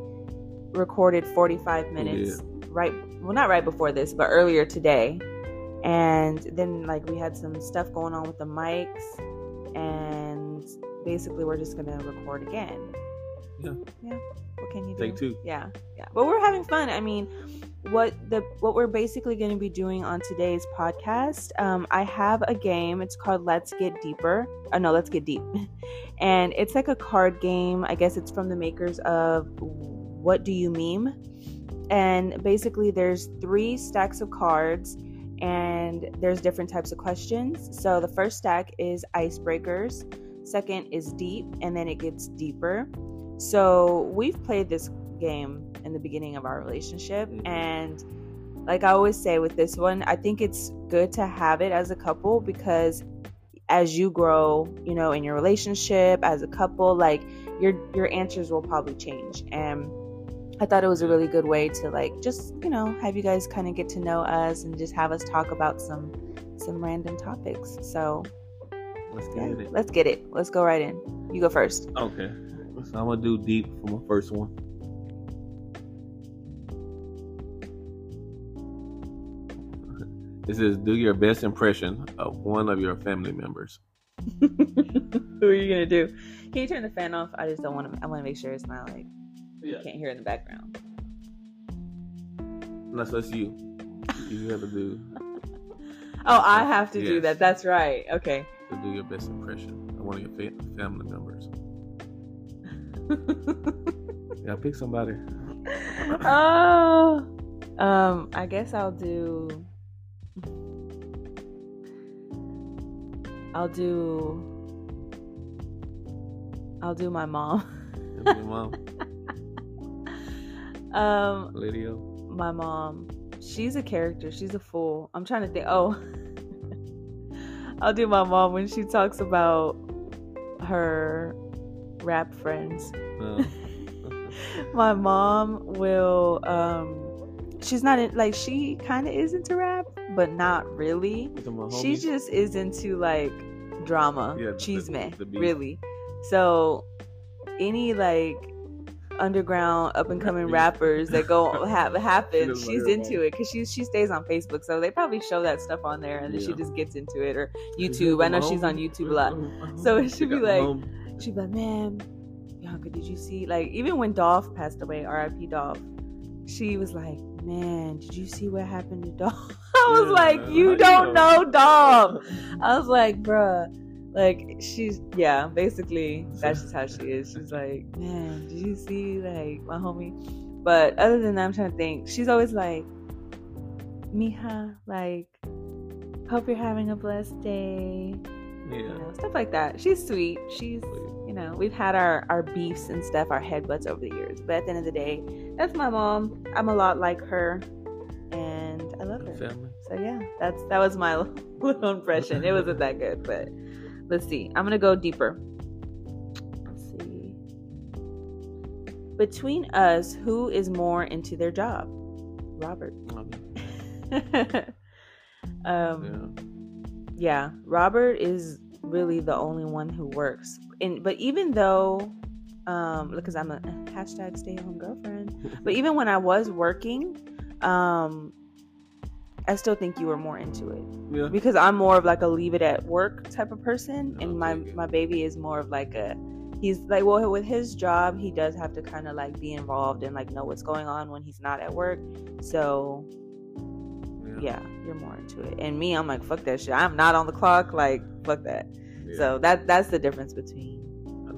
recorded 45 minutes right well not right before this but earlier today. And then like we had some stuff going on with the mics and basically we're just gonna record again. Yeah. Yeah. What can you do? take two. Yeah. Yeah. But we're having fun. I mean what the what we're basically going to be doing on today's podcast um, i have a game. It's called let's get deeper. Oh no let's get deep. (laughs) And it's like a card game. I guess it's from the makers of what do you meme? And basically there's three stacks of cards and there's different types of questions. So the first stack is icebreakers. Second is deep and then it gets deeper. So we've played this game in the beginning of our relationship. Mm-hmm. And like I always say with this one, I think it's good to have it as a couple because as you grow, you know, in your relationship as a couple, like your your answers will probably change. And I thought it was a really good way to like just, you know, have you guys kind of get to know us and just have us talk about some some random topics. So let's get yeah, it. Let's get it. Let's go right in. You go first. Okay. So I'm gonna do deep for my first one. It says, do your best impression of one of your family members. (laughs) Who are you gonna do? Can you turn the fan off? I just don't want to. I want to make sure it's not like yeah. you can't hear in the background. Unless that's you. You have to do. (laughs) oh, I have to yes. do that. That's right. Okay. To do your best impression of one of your fa- family members. (laughs) yeah, pick somebody. oh, um, I guess I'll do. I'll do. I'll do my mom. your mom. (laughs) um, Lydia. My mom. She's a character. She's a fool. I'm trying to think. Oh, (laughs) I'll do my mom when she talks about her rap friends. Oh. (laughs) my mom will. Um, she's not in, like she kind of is into rap, but not really. She just is into like drama, yeah, cheese man, really. So any like underground up and coming rappers that go (laughs) have happen, she's into it because she she stays on Facebook, so they probably show that stuff on there, and then yeah. she just gets into it or YouTube. I know she's on YouTube a lot, (laughs) so she'd be like, she'd be like, man, Bianca, did you see like even when Dolph passed away, R.I.P. Dolph, she was like, man, did you see what happened to Dom? (laughs) I was yeah, like, you don't know Dom. I was like, bruh. Like she's yeah, basically that's just how she is. She's like, man, did you see like my homie? But other than that, I'm trying to think. She's always like, Mija, like, hope you're having a blessed day. Yeah. You know, stuff like that. She's sweet. She's you know, we've had our our beefs and stuff, our headbutts over the years. But at the end of the day, that's my mom. I'm a lot like her and I love her. Family. So yeah, that's that was my (laughs) little impression. It wasn't that good, but let's see. I'm gonna go deeper. Let's see. Between us, who is more into their job? Robert. (laughs) um, yeah. yeah, Robert is really the only one who works. And but even though um because I'm a hashtag stay at home girlfriend. (laughs) but even when I was working, um I still think you were more into it. Yeah. Because I'm more of like a leave it at work type of person, and my my baby is more of like a he's like well with his job he does have to kind of like be involved and like know what's going on when he's not at work. So yeah. yeah, you're more into it. And me, I'm like fuck that shit. I'm not on the clock. Like fuck that. Yeah. So that that's the difference between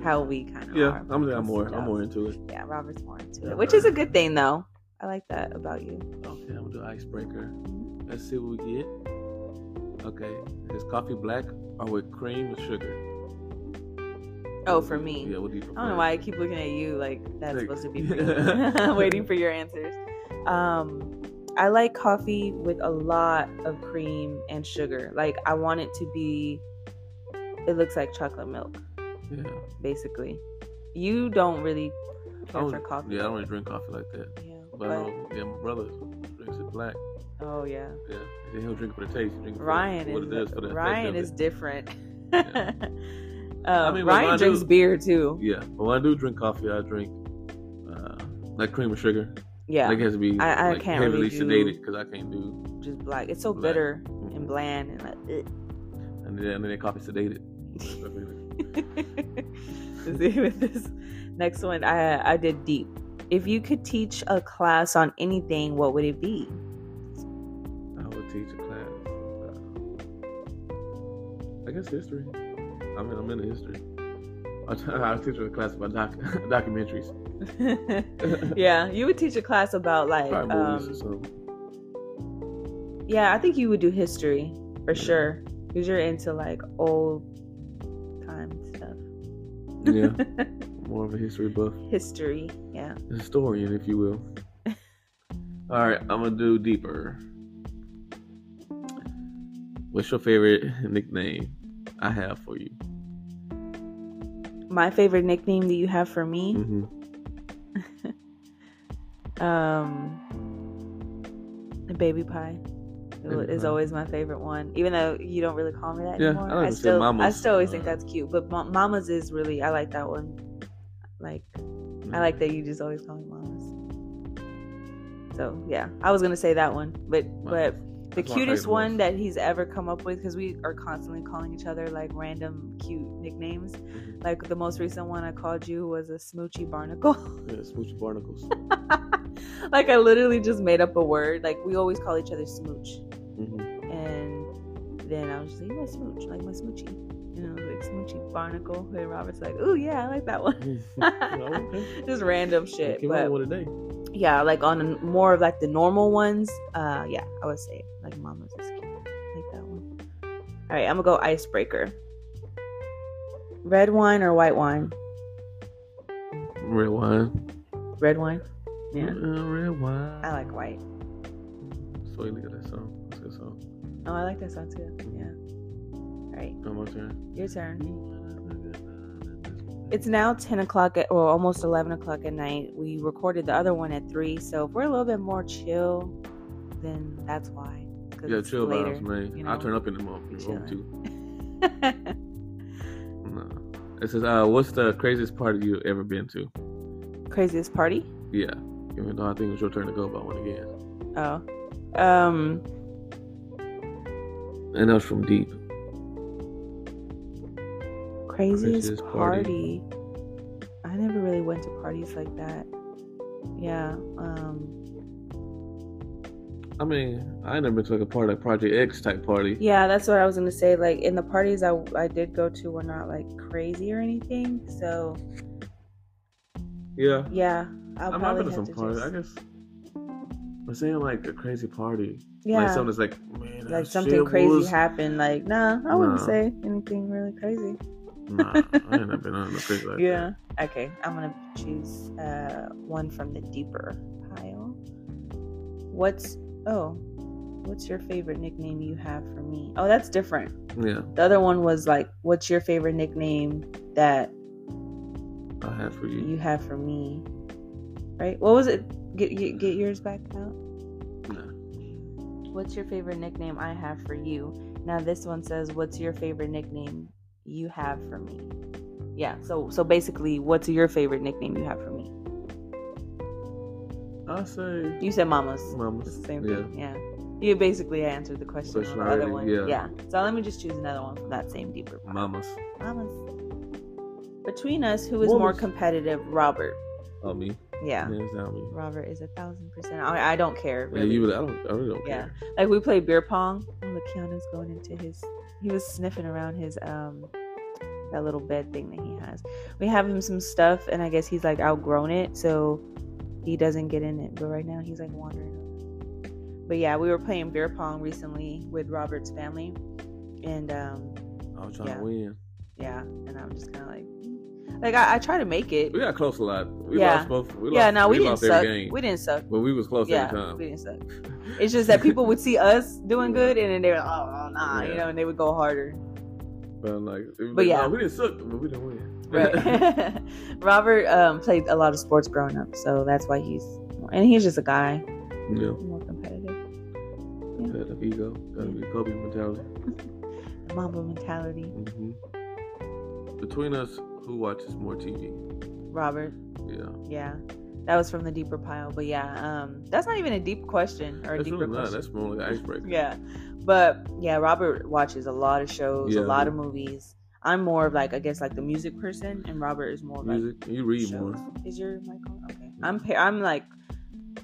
how we kind of yeah. Are I'm, I'm more I'm more into it. Yeah, Robert's more into it, which is a good thing though. I like that about you. Okay, I'm gonna do icebreaker. Let's see what we get. Okay, is coffee black or with cream or sugar? Oh, for me. Yeah, what do you prefer? I don't know why I keep looking at you like that's supposed to be for you. (laughs) (laughs) waiting for your answers. Um, I like coffee with a lot of cream and sugar. Like I want it to be it looks like chocolate milk, Yeah. basically. You don't really care don't, for coffee. Yeah, I don't really drink coffee like that. Yeah, But, but- um, yeah, my brother drinks it black. oh yeah. Yeah, he'll drink it for the taste. Drink for Ryan what is for the Ryan is different. Yeah. (laughs) um, mean, when I Ryan drinks do- beer too. Yeah, but when I do drink coffee, I drink uh, like cream or sugar. Yeah, Like it has to be I- I like, can't heavily really sedated because I can't do. just black. It's so Black. bitter Mhm. and bland and like. ugh. And then, and then coffee sedated. (laughs) (laughs) See, with this next one, I I did deep. If you could teach a class on anything, what would it be? I would teach a class. Uh, I guess history. I mean, I'm into history. (laughs) I I teach a class about doc- (laughs) documentaries, yeah, you would teach a class about like, probably movies or um, yeah, I think you would do history for Yeah. sure because you're into like old time stuff. Yeah, (laughs) more of a history buff, history, yeah. historian, if you will. (laughs) All right, I'm gonna do deeper. What's your favorite nickname I have for you? My favorite nickname that you have for me, hmm (laughs) um, baby pie. Is always my favorite one. Even though you don't really call me that Yeah, anymore, I like I still, I still always think Uh, that's cute. But ma- mamas is really, I like that one. Like, I like that you just always call me mamas. So yeah, I was gonna say that one, but but the That's cutest one that he's ever come up with because we are constantly calling each other like random cute nicknames. Mhm. Like the most recent one I called you was a smoochy barnacle. Yeah, smoochy barnacles. (laughs) like I literally just made up a word. Like we always call each other smooch. Hmm And then I was just like, my smooch, like my smoochie. You know, like smoochie barnacle. And Robert's like, ooh, yeah, I like that one. okay. (laughs) (laughs) just random shit. Came But out with a day. yeah, like on a- more of like the normal ones, uh, yeah, I would say like Mama's is cute. Like that one. All right, I'm gonna go icebreaker. Red wine or white wine? Red wine. Red wine. Yeah, Uh, red wine. I like white. Sweet, look at that song. Oh, I like that song too. Yeah. All right, Oh, my turn. your turn. It's now 10 o'clock at, or almost 11 o'clock at night. We recorded the other one at 3, so if we're a little bit more chill, then that's why. Yeah, chill later. vibes, man. you I'll turn up in the mo- in the room Chilling. too. (laughs) No. It says, uh, what's the craziest party you ever been to? Craziest party? Yeah. Even though I think it's your turn to go about one again. Oh. Um, And that was from Deep. craziest, Craziest party. party. I never really went to parties like that. Yeah. Um, I mean, I never took a party like Project X type party. yeah, that's what I was gonna say. Like in the parties I I did go to were not like crazy or anything. So Yeah. yeah, I'll I'm probably not have to some to parties. just I guess. But saying like a crazy party, yeah. like that's like, man, like something crazy was- happened. Like, nah, I wouldn't Nah. say anything really crazy. Nah, I ain't never been on no crazy like (laughs) yeah. Okay, I'm gonna choose uh, one from the deeper pile. What's oh, what's your favorite nickname you have for me? Oh, that's different. Yeah, The other one was like, what's your favorite nickname that I have for you. you have for me? Right? What was it? Get get, get yours back out. Nah. What's your favorite nickname I have for you? Now this one says, "What's your favorite nickname you have for me?" Yeah. So so basically, what's your favorite nickname you have for me? I say You said Mama's. Mama's. The same yeah. thing. Yeah. You basically answered the question on Question the other one. yeah. yeah. So let me just choose another one from that same deeper. pile. Mamas. Mamas. Between us, who is more competitive? Robert. Oh me. Yeah. Down me. Robert is a thousand percent. I, I don't care. Yeah, you. Really, I don't. I really don't Yeah. care. Like we played beer pong. Oh, look, Keanu's going into his. He was sniffing around his um that little bed thing that he has. We have him some stuff, and I guess he's like outgrown it, so he doesn't get in it. But right now he's like wandering. But yeah, we were playing beer pong recently with Robert's family, and um I was trying Yeah. to win. yeah, and I'm just kind of like, like I, I try to make it. We got close a lot. We Yeah. lost both. We yeah, lost, no, we, didn't suck. We didn't suck. but we was close Yeah, every time. we didn't suck. It's just that people would see us doing good, and then they were, like, oh nah, you know, and they would go harder. about like, But but yeah. yeah, we didn't suck, but we didn't win. Right. (laughs) (laughs) Robert um, played a lot of sports growing up, so that's why he's and he's just a guy yeah, more competitive. that ego, gotta be Kobe mentality. (laughs) Mamba mentality. hmm Between us, who watches more TV? Robert. Yeah, Yeah. That was from the deeper pile. But yeah, um, that's not even a deep question or a that's deeper really not. question. That's more like an icebreaker. Yeah. But yeah, Robert watches a lot of shows, Yeah. a lot of movies. I'm more of like I guess like the music person, and Robert is more like Music, you read shows. more. Is your mic on? Okay. I'm pa- I'm like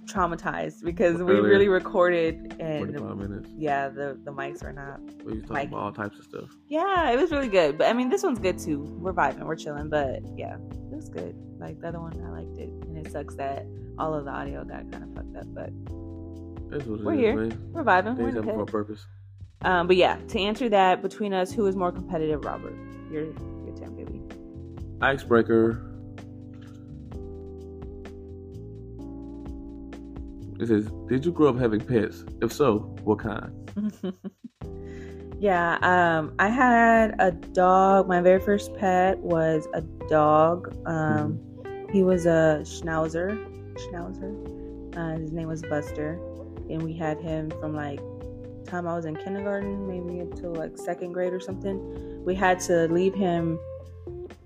traumatized because we Earlier. really recorded and yeah, the the mics were not. We was talking Mike. about all types of stuff. Yeah, it was really good. But I mean, this one's good too. We're vibing, we're chilling. But yeah, it was good. Like the other one, I liked it, and it sucks that all of the audio got kind of fucked up. But That's what it We're is, here. man. we're vibing. We're Things in happen the for a purpose. Um, but yeah, to answer that, between us, who is more competitive? Robert, your your turn, baby. Icebreaker. It says, "Did you grow up having pets? If so, what kind?" (laughs) yeah, um, I had a dog. My very first pet was a dog. Um, he was a schnauzer. Schnauzer. Uh, his name was Buster, and we had him from like time I was in kindergarten, maybe until like second grade or something. We had to leave him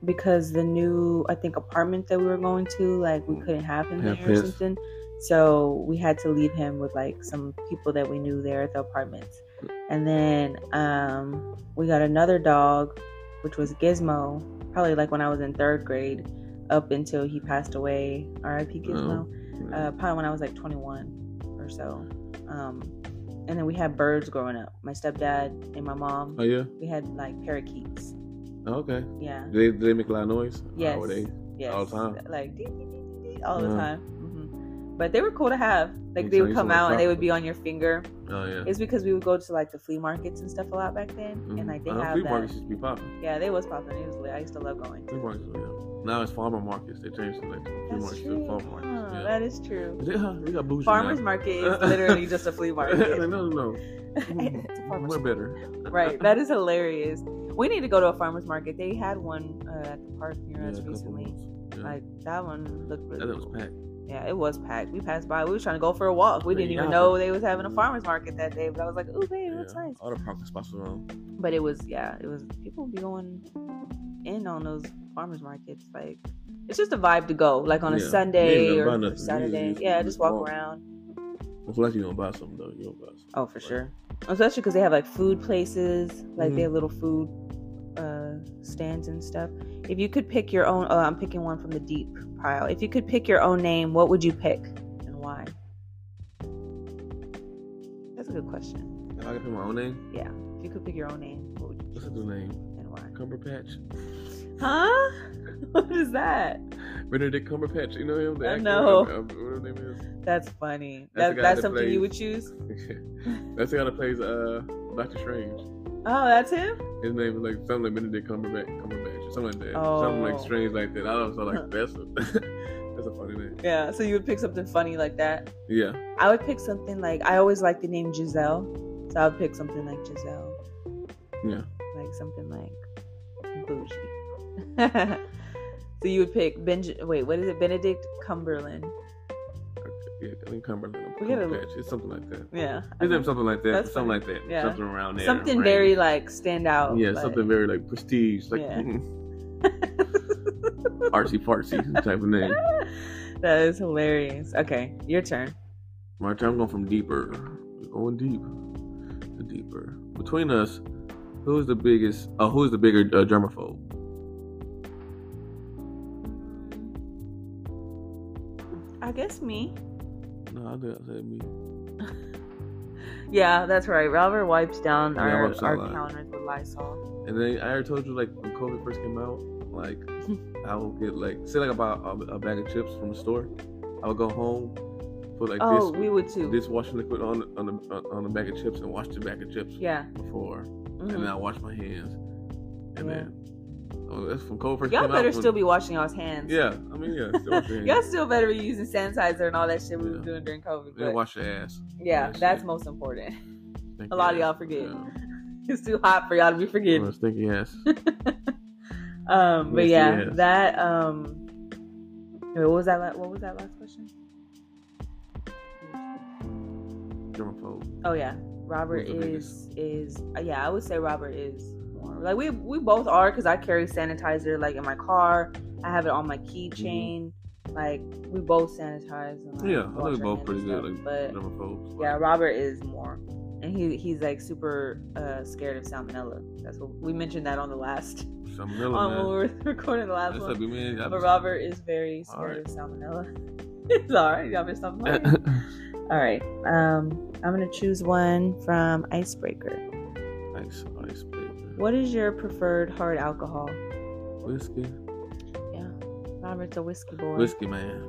because the new I think apartment that we were going to, like we couldn't have him there or something. So we had to leave him with like some people that we knew there at the apartments. And then um, we got another dog, which was Gizmo, probably like when I was in third grade, up until he passed away. R.I.P. Gizmo. Uh, probably when I was like 21 or so. Um, and then we had birds growing up. My stepdad and my mom. oh yeah. We had like parakeets. Oh, okay. Yeah. Do they, do they make a lot of noise? Yes. They? Yes. All the time? Like dee, dee, dee, all the Uh-huh. time. But they were cool to have. Like they would come out and they would be on your finger. Oh yeah. It's because we would go to like the flea markets and stuff a lot back then, and Mhm. like they Uh, have flea that. markets used to be popping. Yeah, they was popping. It was lit. I used to love going. Flea markets, yeah. Now it's farmer markets. They changed it like flea That's markets to true. farmer markets. Huh, yeah. That is true. Yeah, we got bougie Farmers now. market is (laughs) literally just a flea (laughs) market. no, no, no. (laughs) It's a farmer's We're better. right. That is hilarious. We need to go to a farmer's market. They had one uh, at the park near Yeah, us recently. Yeah. Like that one looked really that was packed. Yeah, it was packed. We passed by. We was trying to go for a walk. We didn't even know they was having a farmer's market that day. But I was like, "Ooh, babe, that's Yeah. nice." All the parking spots were on. But it was, yeah, it was. People be going in on those farmers markets. Like, it's just a vibe to go. Like on a Yeah. You Sunday or, gonna buy or nothing. Saturday. just- Yeah, just walk walk. around. Most likely you don't buy something though. You don't buy something. Oh, for sure. Especially because they have like food places. Like Mhm. they have little food uh, stands and stuff. If you could pick your own, oh, I'm picking one from the deep pile. If you could pick your own name, what would you pick and why? That's a good question. If I can pick my own name, Yeah. If you could pick your own name, what would you what's choose the name? and why? Cumberpatch. Huh? (laughs) What is that? Benedict Cumberpatch. You know him? The I know. Uh, what his name That's funny. That's That, that's that something you would choose? is? (laughs) That's the guy that plays uh Doctor Strange. Oh, that's him? His name is like something like Benedict Cumberbatch, Cumberbatch or something like that. Oh. Something like strange like that. I don't know. Like (laughs) that's a (laughs) that's a funny name. Yeah. So you would pick something funny like that? Yeah. I would pick something like I always like the name Giselle, so I would pick something like Giselle, Yeah. like something like bougie. (laughs) so you would pick Benj. Wait, what is it? Benedict Cumberland. Yeah, I think Cumberland or Cumberpatch. It's something like that. Yeah, His something like that. Something funny. like that. Yeah. Something around there. something range. very like stand out. Yeah, like- something very like prestige, like Yeah. (laughs) artsy fartsy (laughs) type of name. that is hilarious. Okay, your turn. My turn. I'm going from deeper. We're going deep. The deeper. Between us, who's the biggest? Oh, who's the bigger uh, germaphobe? I guess me. I did. I said me. Yeah, that's right. Robert wipes down Yeah, our, wipes our counters with Lysol. And then I already told you, like when COVID first came out, like (laughs) I would get like say like about a, a bag of chips from the store. I would go home, put like oh, this we would too. this washing liquid on on the on the bag of chips and wash the bag of chips yeah. before, Mhm. and then I wash my hands, and Yeah. then oh, that's from COVID first Y'all better still be washing y'all's hands. Yeah, I mean yeah, still hands. (laughs) Y'all still better be using sanitizer and all that shit we Yeah. doing during COVID. Yeah, wash your ass. yeah, that that's shit. most important. Thank A lot of y'all forget. Yeah. (laughs) it's too hot for y'all to be forgetting. Oh, stinky ass. (laughs) um, but yeah, yes. that um, what was that? la- What was that last question? Germaphobe. Oh yeah, Robert is is uh, yeah. I would say Robert is like we we both are because I carry sanitizer like in my car. I have it on my keychain. Like we both sanitize. And, like, Yeah, I think both pretty good. Like but germaphobes. yeah, Robert is more, and he he's like super uh, scared of salmonella. That's what we mentioned that on the last Salmonella, on when we man. were (laughs) recording the last That's one. like, man, But Robert is very scared of salmonella. (laughs) it's all right. Y'all been something. (laughs) all right. Um, I'm gonna choose one from Icebreaker. Ice, ice, baby. What is your preferred hard alcohol? Whiskey. Yeah, Robert's a whiskey boy. Whiskey, man.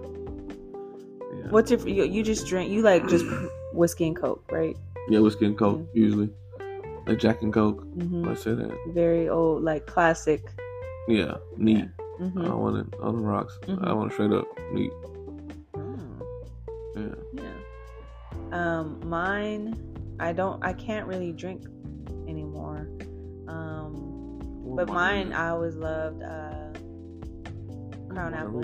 Yeah. What's your you, you just drink? You like just (clears throat) whiskey and coke, right? Yeah, whiskey and coke, usually. Like Jack and Coke. hmm I say that. Very old, like classic. Yeah, neat. hmm I want it on the rocks. I want it straight up neat. Mm. Yeah. Yeah. Um, mine, I don't, I can't really drink anymore. Um, but mine, I always loved uh, Crown Apple.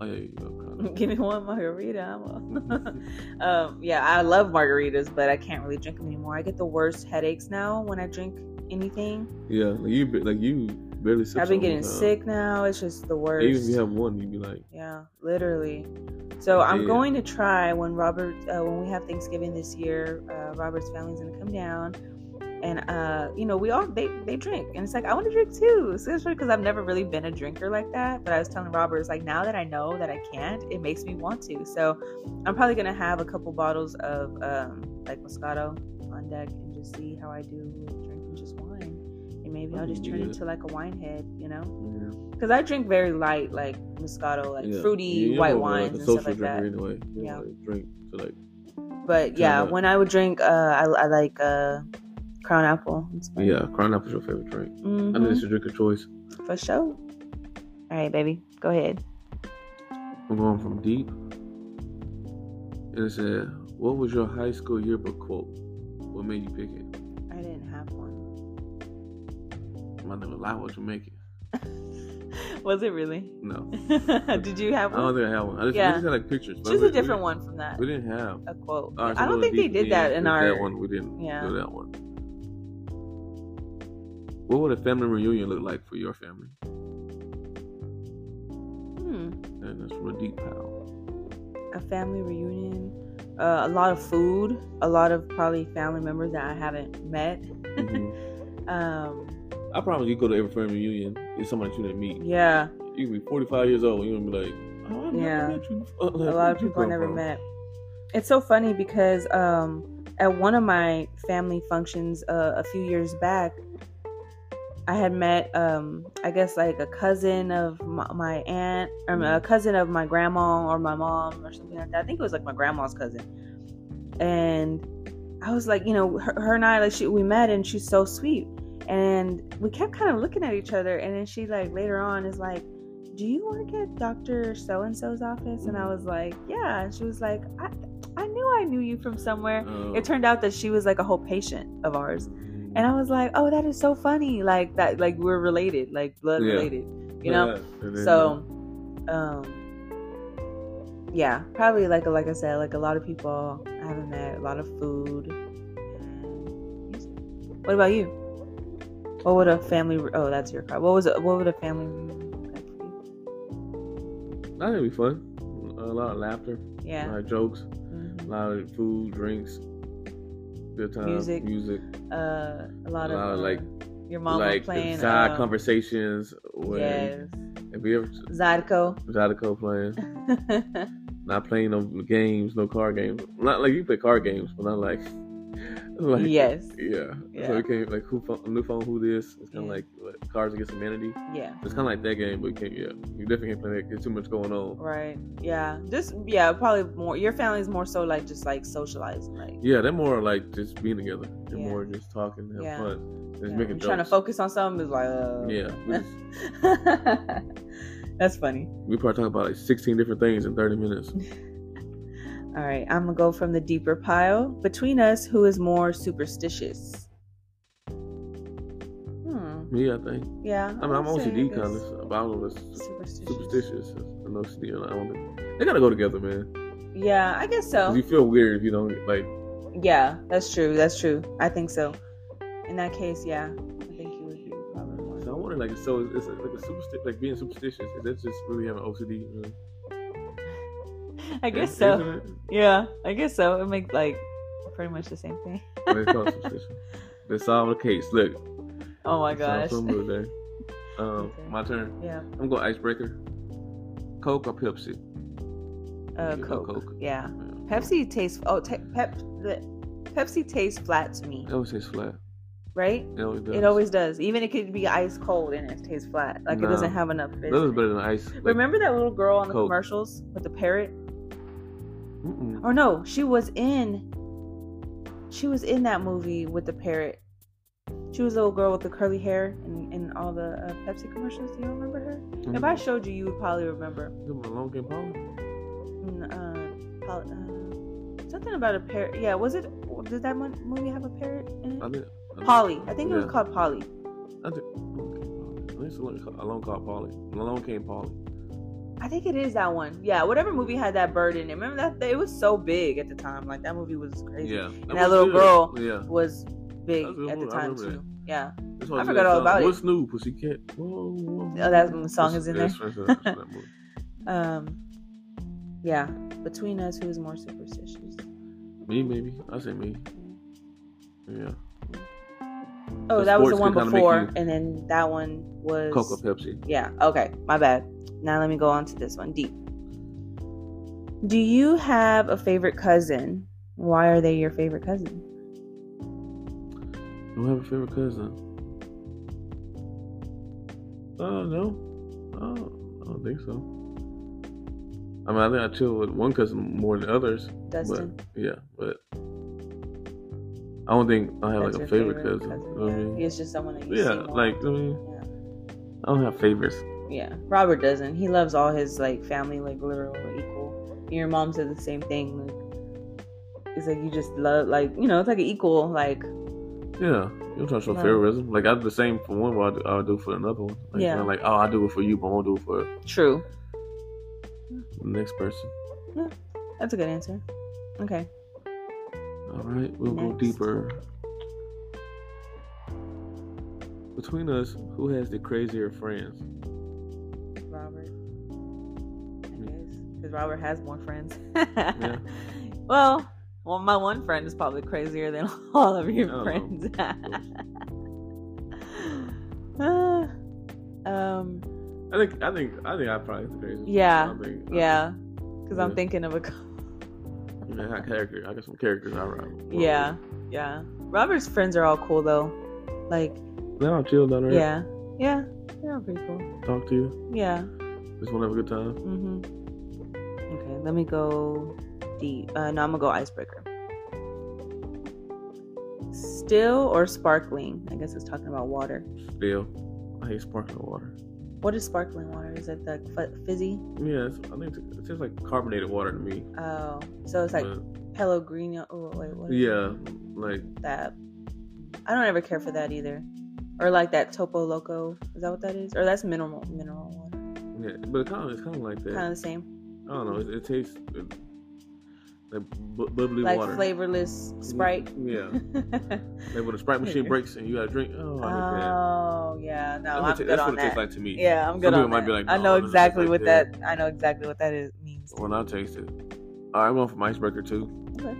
Oh yeah, you Apple. (laughs) Give me one margarita. I'm a- (laughs) (laughs) um, yeah, I love margaritas, but I can't really drink them anymore. I get the worst headaches now when I drink anything. yeah, like you, like you barely. I've been getting sick now. It's just the worst. Even if you have one, you'd be like, Yeah, literally. So I'm Yeah. going to try when Robert, uh, when we have Thanksgiving this year. Uh, Robert's family's gonna come down, and uh, you know we all they they drink, and it's like I want to drink too. Especially because I've never really been a drinker like that. But I was telling Robert, it's like now that I know that I can't, it makes me want to. So I'm probably gonna have a couple bottles of um, like Moscato on deck and just see how I do with drinking just wine, and maybe I'll just turn Yeah. into like a wine head, you know. yeah, Because I drink very light, like Moscato, like yeah. fruity Yeah, white more wines like and stuff like that. Anyway, Yeah. like drink to like. But yeah, Yeah. when I would drink, uh, I, I like uh, Crown Apple. Yeah, Crown Apple's your favorite drink. I Mhm, think it's your drink of choice. for sure. All right, baby, go ahead. I'm going from deep. And it said, "What was your high school yearbook quote? What made you pick it?" I didn't have one. I never lie. What you make it? Was it really? No, (laughs) Did you have one? I don't think I have one. I just, Yeah. we just had like pictures. Choose a different one from that. We didn't have. A quote. Right, so I don't think they did Yeah, that in our. That one we didn't Yeah. do that one. What would a family reunion look like for your family? Hmm. And that's from a deep pal. a family reunion, uh, a lot of food, a lot of probably family members that I haven't met. Mhm. (laughs) um, I promise you go to every family reunion, it's somebody you didn't meet. yeah, You can be 45 years old, you're gonna be like, oh, I never Yeah. met you. A lot of people I never met. It's so funny because um, at one of my family functions uh, a few years back, I had met, um, I guess, like a cousin of my, my aunt, or a cousin of my grandma or my mom or something like that. I think it was like my grandma's cousin. And I was like, you know, her, her and I, like, she, we met and she's so sweet. And we kept kind of looking at each other. And then she, like, later on is like, do you work at Dr. So and so's office? And I was like, yeah. And she was like, I, I knew I knew you from somewhere. Uh, It turned out that she was like a whole patient of ours. And I was like, oh, that is so funny. Like that, like we're related, like blood Yeah. related, you know? Yeah, So, um, yeah, probably like, like I said, like a lot of people I haven't met, a lot of food. What about you? What would a family, oh, that's your car. What was it? What would a family reunion look like for you? uh, That'd be fun. A lot of laughter, Yeah. a lot of jokes, mhm. a lot of food, drinks, good time, Music. music, Uh, a lot a of, lot of, uh, like- your mom like playing side um, conversations. When Yes, if ever Zydeco. Zydeco playing, (laughs) not playing no games, no card games. Not like you play card games, but not like, (laughs) like yes, yeah. Yeah. So it came like who phone, new phone, who this? It's kind of Yeah. like what, Cards Against Humanity. yeah. It's kind of like that game, but you can't. Yeah, you definitely can't play that. There's too much going on. Right. Yeah. Just yeah, probably more your family's more so like just like socializing, like Yeah, they're more like just being together. They're Yeah. more just talking, have Yeah. fun, just making jokes. trying to focus on something is like uh Yeah, (laughs) That's funny. we probably talk about like 16 different things in 30 minutes. (laughs) All right, I'm gonna go from the deeper pile. Between us, who is more superstitious? Hmm. Me, I think. Yeah. I mean, I'm OCD kind of, I don't know Superstitious. superstitious and OCD. and I don't think they gotta go together, man. Yeah, I guess so. you feel weird if you don't like. Yeah, that's true. That's true. I think so. In that case, yeah, I think you would be probably more. So I wonder, like, so it's like a supersti- like being superstitious. Is that just really having OCD? Really? (laughs) I guess Is- so. Yeah, I guess so. It makes like pretty much the same thing. They call it superstition. They solve the case. Look. oh my gosh. (laughs) Um, Okay. my turn. Yeah. I'm going icebreaker. Coke or Pepsi? Uh, Coke. Coke. Yeah. Pepsi tastes. Oh, te- pep. The Pepsi tastes flat to me, It always tastes flat. right? It always does. It always does. Even it could be ice cold and it tastes flat. Like it doesn't have enough fizz. That was better than ice. Like, Remember that little girl on the Coke. commercials with the parrot? Mm-mm. Or no, she was in. She was in that movie with the parrot. She was a little girl with the curly hair and, in all the uh, Pepsi commercials. Do you remember her? If I showed you, you would probably remember. Long Game Polly? Uh, uh, something about a parrot. Yeah, was it? Did that movie have a parrot in I it? I think- Polly. I think it was called Polly. I think. Okay, I think it's Alone Call- Alone Called Polly. Along Came Polly. I think it is that one. Yeah, whatever movie had that bird in it. Remember that? It was so big at the time. Like that movie was crazy. Yeah. And that little girl Yeah. Was big That's at the movie. Time too. Yeah. I forgot all song. about it. What's new, Pussycat? Whoa, whoa, Oh, that song is in there. it's- it's- it's in that movie. Um. Yeah. Between us, who is more superstitious? Me, maybe. I say me. Yeah. Oh, that was the one could kinda make before, you- and then that one was or Pepsi. Yeah. Okay. My bad. Now let me go on to this one. Deep. Do you have a favorite cousin? Why are they your favorite cousin? I Do I have a favorite cousin? Uh, no. Oh, I don't think so. I mean, I think I chill with one cousin more than others. Dustin. But, yeah, but I don't think I have That's like a your favorite, cousin. Know what I mean? It's just someone that you Yeah, like I mean, yeah. I don't have favorites. Yeah, Robert doesn't. He loves all his like family like literal equal. Your mom said the same thing. Like, it's like you just love like you know it's like an equal like Yeah, you don't try to show favoritism. Like I do the same for one, but I do for another one. Like, Yeah. you know, like oh, I do it for you, but I won't do it for true. the next person. Yeah, That's a good answer. Okay. All right, we'll go deeper. Between us, who has the crazier friends? Because Robert has more friends. Yeah. (laughs) Well, well, my one friend is probably crazier than (laughs) all of your don't friends. Ah, (laughs) um. I think, I think, I think I probably the craziest. Yeah, I think, Yeah. Because I'm thinking of a. I character. I got some characters. I rock. Yeah. Yeah. Robert's friends are all cool though. Like, Now I'm chill down there. yeah, yeah, they're all pretty cool. Talk to you. Yeah. Just want to have a good time. Mm-hmm. Let me go deep. Uh, no, I'm gonna go icebreaker. Still or sparkling? I guess it's talking about water. Still, I hate sparkling water. What is sparkling water? Is it like f- fizzy? Yeah, it's, I think it's, it tastes like carbonated water to me. Oh, so it's like But, Pellegrino. Oh, wait, what? yeah, like that. I don't ever care for that either. Or like that Topo Loco. Is that what that is? Or that's mineral mineral water. yeah, but kind of it's kind of like that. Kind of the same. I don't know. It, it tastes uh, like bu- bubbly Like water. flavorless Sprite. Yeah, (laughs) like when the Sprite machine breaks and you gotta drink. Oh, that. oh yeah, no, That's I'm what, it- good that's on what it tastes like to me. Yeah, I'm good Some on people might that. be like, I know exactly taste what like that. I know exactly what that is means. When I taste it, all right, I'm going for my icebreaker too. Okay.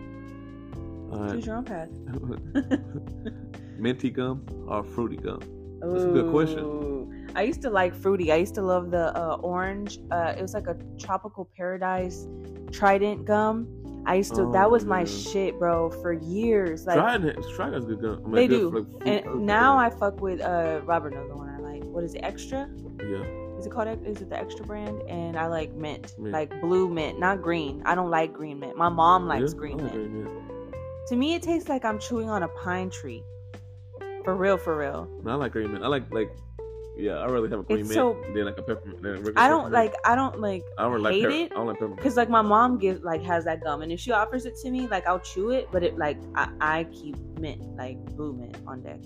Right. Choose your own path. (laughs) (laughs) Minty gum or fruity gum? That's a good question. I used to like fruity. I used to love the uh, orange. Uh, it was like a tropical paradise Trident gum. I used to. Oh, that was my shit, bro, for years. Like Trident, Trident's good gum. I mean, they do. like, and now. I fuck with uh Robert knows the one I like. What is it? Extra? yeah, Is it called? Is it the extra brand? And I like mint, Mint. like blue mint, not green. I don't like green mint. My mom likes Yeah? green mint. green mint. To me, it tastes like I'm chewing on a pine tree. For real, for real. No, I like green mint. I like like yeah. I really have a green mint so- than like a peppermint. Than a regular I don't peppermint. like. I don't like. I don't like hate pepper- it. I don't like peppermint. Cause like my mom gives like has that gum, and if she offers it to me, like I'll chew it, but it like I, I keep mint like blue mint on deck.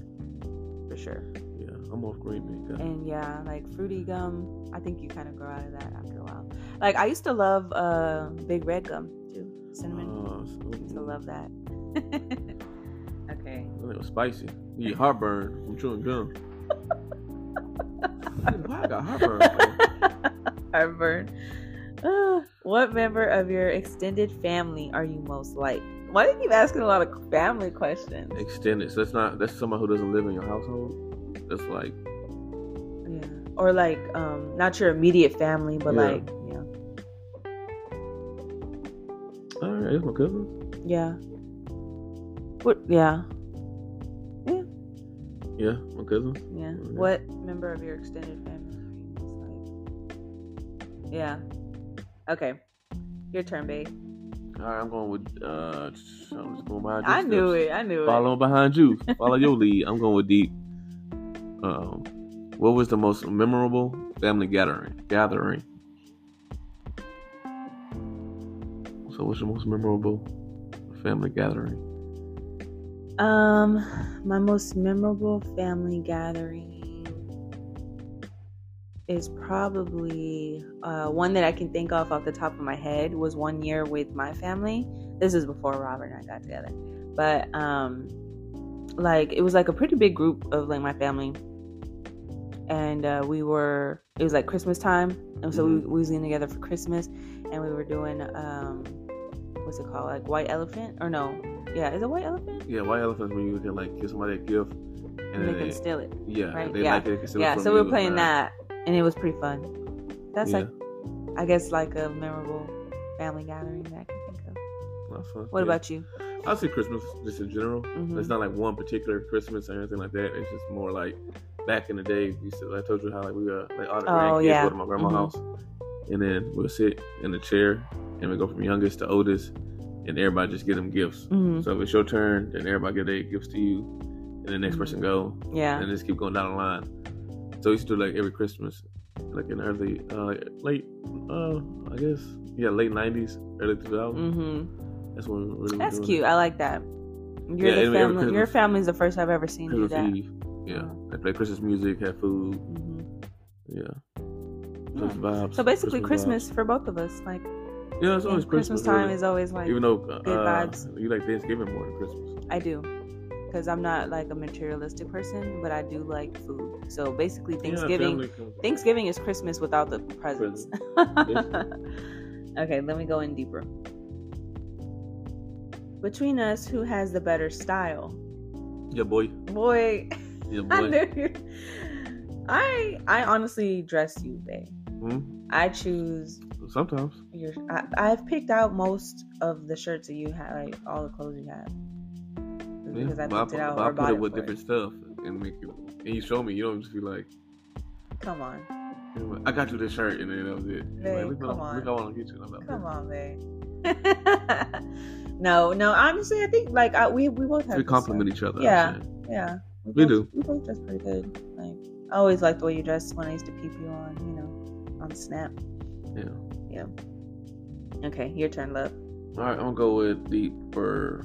for sure. Yeah, I'm off green gum. And yeah, like fruity gum, I think you kind of grow out of that after a while. Like I used to love uh big red gum too, cinnamon. Oh, so, I used to love that. (laughs) okay. It was spicy. You get heartburn from chewing gum. (laughs) Why I got (laughs) heartburn? Heartburn. What member of your extended family are you most like? Why do you keep asking a lot of family questions? Extended. So that's not that's someone who doesn't live in your household. That's like Yeah. Or like, um, not your immediate family, but Yeah. like, yeah, all right, that's my cousin. yeah. What? Yeah, Yeah, my cousin. yeah. Okay. What member of your extended family are you most like? Yeah. Okay. Your turn, babe. All right, I'm going with. uh I'm just going behind. I knew it. I knew it. Following behind you. Follow your lead. I'm going with deep. Um, what was the most memorable family gathering? Gathering. So, what's the most memorable family gathering? Um, my most memorable family gathering is probably uh, one that I can think of off the top of my head was one year with my family. This is before Robert and I got together, but um, like it was like a pretty big group of like my family, and uh, we were it was like Christmas time, and so we, we was getting together for Christmas, and we were doing um, what's it called? Like White Elephant? Or no? Yeah, is it White Elephant? Yeah, white elephants when you can like give somebody a gift and And they then can they, steal it. yeah, right? they Yeah. like it, they steal Yeah, so we were playing that, and it was pretty fun. That's yeah, like, I guess, like a memorable family gathering that I can think of. that's fun. What Yeah. about you? I'd say Christmas just in general. Mhm. It's not like one particular Christmas or anything like that. It's just more like back in the day. We used to, I told you how like we uh, like all the Oh, grandkids yeah. go to my grandma's Mhm. house, and then we'll sit in the chair and we go from youngest to oldest, and everybody just get them gifts. hmm So if it's your turn, then everybody get their gifts to you, and the next person go, Yeah. and just keep going down the line. So we used to do like every Christmas, like in early, uh, late, uh, I guess, yeah, late '90s, early 2000s. hmm That's when really That's cute. I like that. You're Yeah, the family. Your Christmas. family's the first I've ever seen do that. Eve. Yeah, Oh. they play Christmas music, have food. hmm Yeah. So basically, vibes. Christmas for both of us. Like Yeah, it's always Christmas. Christmas time really. is always like even though uh, vibes. you like Thanksgiving more than Christmas. I do. Because I'm not like a materialistic person, but I do like food. So basically, Thanksgiving. comes- Thanksgiving is Christmas without the presents. (laughs) okay, let me go in deeper. Between us, who has the better style? Yeah, boy. Boy, Yeah, (laughs) I boy. I I honestly dress you, babe. Hmm? I choose Sometimes. your. I, I've picked out most of the shirts that you have, like all the clothes you have, Yeah, because I picked it out I put it it with different stuff and make it. And you show me. You don't just be like, Come on, you I got you this shirt, and then that was it. You're Babe, like, look, come I- on. look, I want to get you. And I'm like, come on, babe. (laughs) no, no. Honestly, I think like I, we we both have. We compliment each other. Yeah. Yeah, We both, do. We both dress pretty good. Like I always liked the way you dressed when I used to peep you on, you know, on Snap. Yeah. Yeah. Okay, your turn, love. All right, I'm gonna go with deep for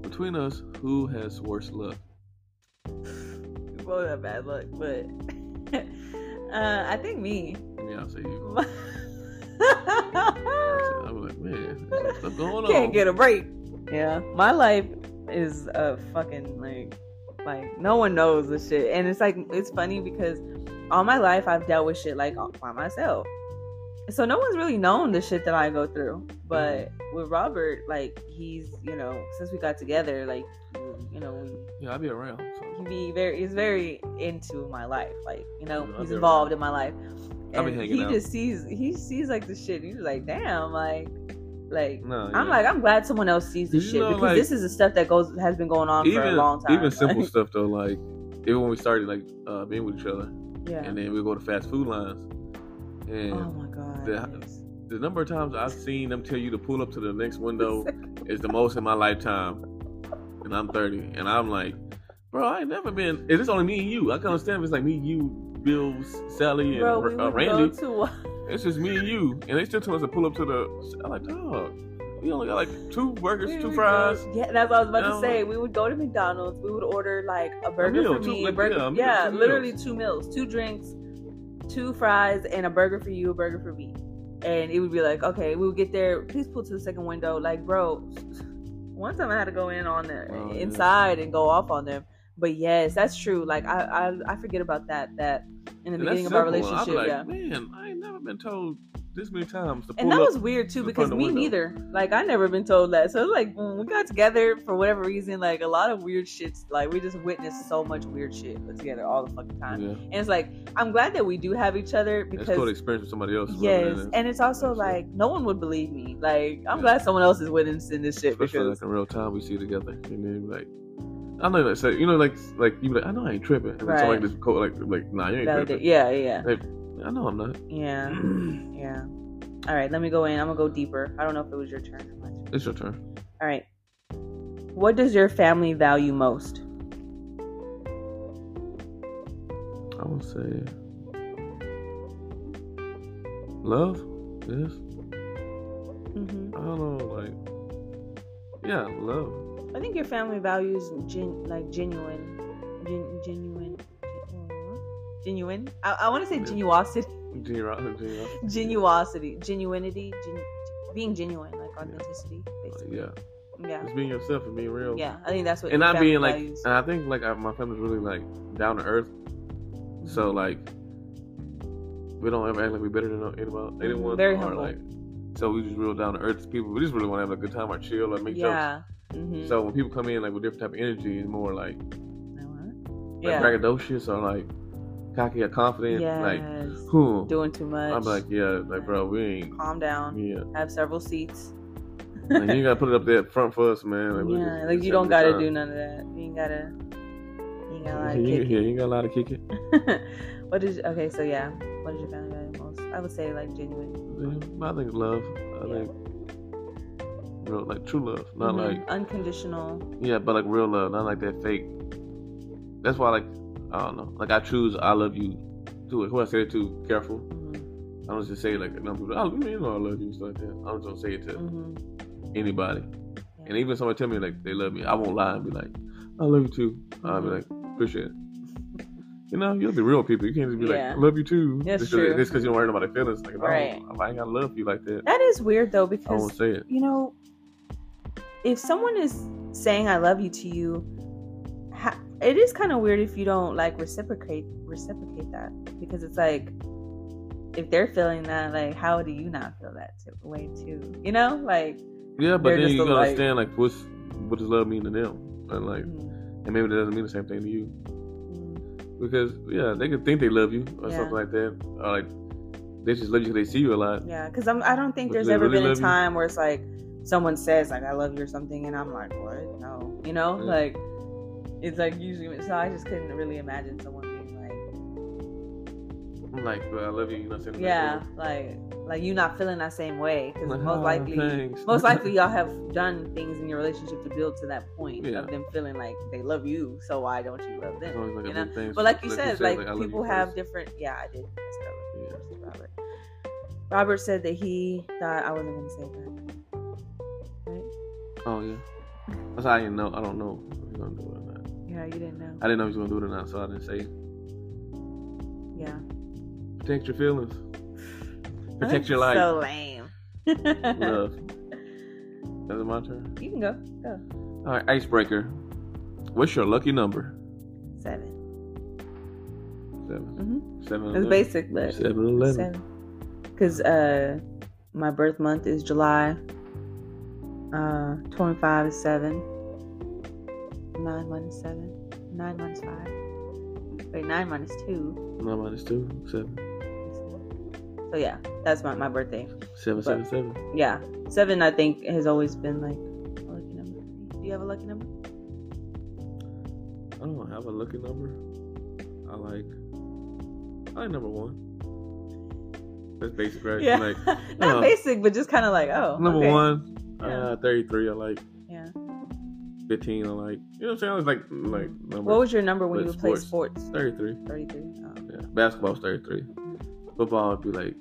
between us. Who has worse luck? We (laughs) both have bad luck, but (laughs) uh, I think me. Yeah, I'll say you. I'm like, man, stuff going on. Can't get a break. Yeah, my life is a fucking like, like no one knows the shit, and it's like it's funny because all my life I've dealt with shit like by myself, so no one's really known the shit that I go through. But with Robert, like he's you know since we got together, like you know we Yeah, I'll be around. So. he be very he's very into my life like you know Yeah, he's involved in my life and he out. just sees he sees like the shit he's like damn like like No, i'm like i'm glad someone else sees this You shit know, because like- this is the stuff that goes has been going on for a long time even simple Like, stuff though, like even when we started like uh, being with each other, yeah and then we go to fast food lines, and oh the- the number of times I've seen them tell you to pull up to the next window (laughs) is the most in my lifetime, and I'm 30, and I'm like, bro, I ain't never been. Is this only me and you? I can understand if it's like me, you, Bill, Sally, and bro we uh, Randy. go to (laughs) It's just me and you, and they still tell us to pull up to the. I'm like, dog, you only got like two burgers, two fries. Yeah, that's what I was about to say. like- We would go to McDonald's. We would order like a burger meal, for two- me, a like, burger, yeah, yeah, two literally meals. two meals, two drinks, two fries, and a burger for you, a burger for me. And it would be like, okay, we would get there. Please pull to the second window. Like, bro, (sighs) one time I had to go in on the Oh, yeah. inside and go off on them. But yes, that's true. Like I, I, I forget about that. That in the And beginning of our relationship, be yeah. like, man, I ain't never been told this many times to pull And that up. was weird too because me window. neither. Like I never been told that. So it's like when we got together for whatever reason, like a lot of weird shits. Like we just witnessed so much weird shit together all the fucking time. yeah, And it's like I'm glad that we do have each other it's because cool to experience with somebody else. yes, and it's also That's it. like no one would believe me. Like I'm Yeah. glad someone else is witnessing this shit especially because like in real time, we see together, and then like. I know, like, say, you know, like, like you be like, I know I ain't tripping, and Right. somebody just call, like, like, nah, you ain't validate- tripping. yeah, yeah, I know I'm not. yeah, (clears throat) yeah. All right, let me go in. I'm gonna go deeper. I don't know if it was your turn or. It's your turn. All right. What does your family value most? I would say love. Yes. hmm I don't know, like, yeah, love. I think your family values gen- like genuine, gen- genuine, gen- genuine. I, I want to say Yeah. genuosity, Genu- genu- genuosity, genuinity, gen- being genuine, like authenticity, basically. Yeah, Yeah, just being yourself and being real. yeah. I think that's what. and not being like, values. and I think like my family's really like down to earth. So like, we don't ever act like we're better than anybody, anyone. Mm-hmm. Very or, humble. Like, so we just real down to earth people. We just really want to have a good time or chill or make jokes. yeah. hmm So when people come in like with different type of energy and more like like yeah. braggadocious or like cocky or confident, yes. like who? Doing too much. I'm like, yeah, like bro, we ain't. calm down. Yeah, Have several seats. like, you gotta put it up there front for us, man. Like, yeah, just- like you don't gotta good do none of that. You ain't gotta. You ain't gotta lie Yeah, to you, kick yeah, you ain't got a lot to kick it. (laughs) what is okay? So yeah, what is your family value most? I would say like genuine, Yeah, I think love. I Yeah. think real, like true love, not Mhm. like unconditional. yeah, but like real love, not like that fake. That's why, like, I don't know. Like I choose, I love you. To it, who I say it to, careful. I don't just say it like no people. Oh, you know I love you, stuff like that. I don't just say it to Mhm. anybody. Yeah. And even if somebody tell me like they love me, I won't lie and be like, I love you too. I'll be like, appreciate it. You know, you have to be real people. You can't just be Yeah. like, I love you too. That's just true. Just because you don't worry about their feelings. Like, if I, Right. don't, if I ain't gotta love you like that, That is weird though because, I won't say it. you know, if someone is saying "I love you" to you, it is kind of weird if you don't like reciprocate reciprocate that because it's like if they're feeling that, like how do you not feel that t- way too? You know, like Yeah, but then you gotta understand like what's what does love mean to them, and like, mm, and maybe that doesn't mean the same thing to you mm, because yeah, they could think they love you or Yeah. something like that, or like they just love you because they see you a lot. yeah, because I'm I don't think But there's ever really been a love you? time where it's like someone says like I love you or something, and I'm like what? No, you know, Yeah. like it's like usually. So I just couldn't really imagine someone being like. I'm like, but I love you. You know what I'm saying? Yeah, like like you not feeling that same way because Like, most "Ah, likely thanks." most (laughs) likely y'all have done things in your relationship to build to that point Yeah. of them feeling like they love you so why don't you love them like you know? but like you said like, I love people have first. different yeah i did I said I love you Yeah. first robert robert said that he thought i wasn't gonna say that right Oh yeah. That's how I didn't know. I don't know if he's gonna do it or not. yeah you didn't know I didn't know he was gonna do it or not, so I didn't say it. yeah Protect your feelings. (sighs) Protect your life. so lame (laughs) Love. (laughs) Is it my turn? you can go go All right, icebreaker. What's your lucky number? seven 7 mm-hmm. Seven. it's basic but Seven eleven. Seven. Because uh, my birth month is July. Uh, 25 is 7. 9 minus 7. 9 minus 5. Wait, 9 minus 2. Nine minus two. Seven. So, yeah, that's my, my birthday. 777. Seven. Seven. Yeah. 7, I think, has always been like a lucky number. Do you have a lucky number? I don't have a lucky number. I like. I like number one. That's basic, right? Yeah. Like (laughs) Not uh, basic, but just kind of like, oh. number okay. one. Yeah. Uh, thirty-three. I like. Yeah. 15 I like. You know what I'm saying? I was like like numbers. What was your number when you would play sports. sports? 33. 33. Oh. Yeah. Basketball was 33. Football would be like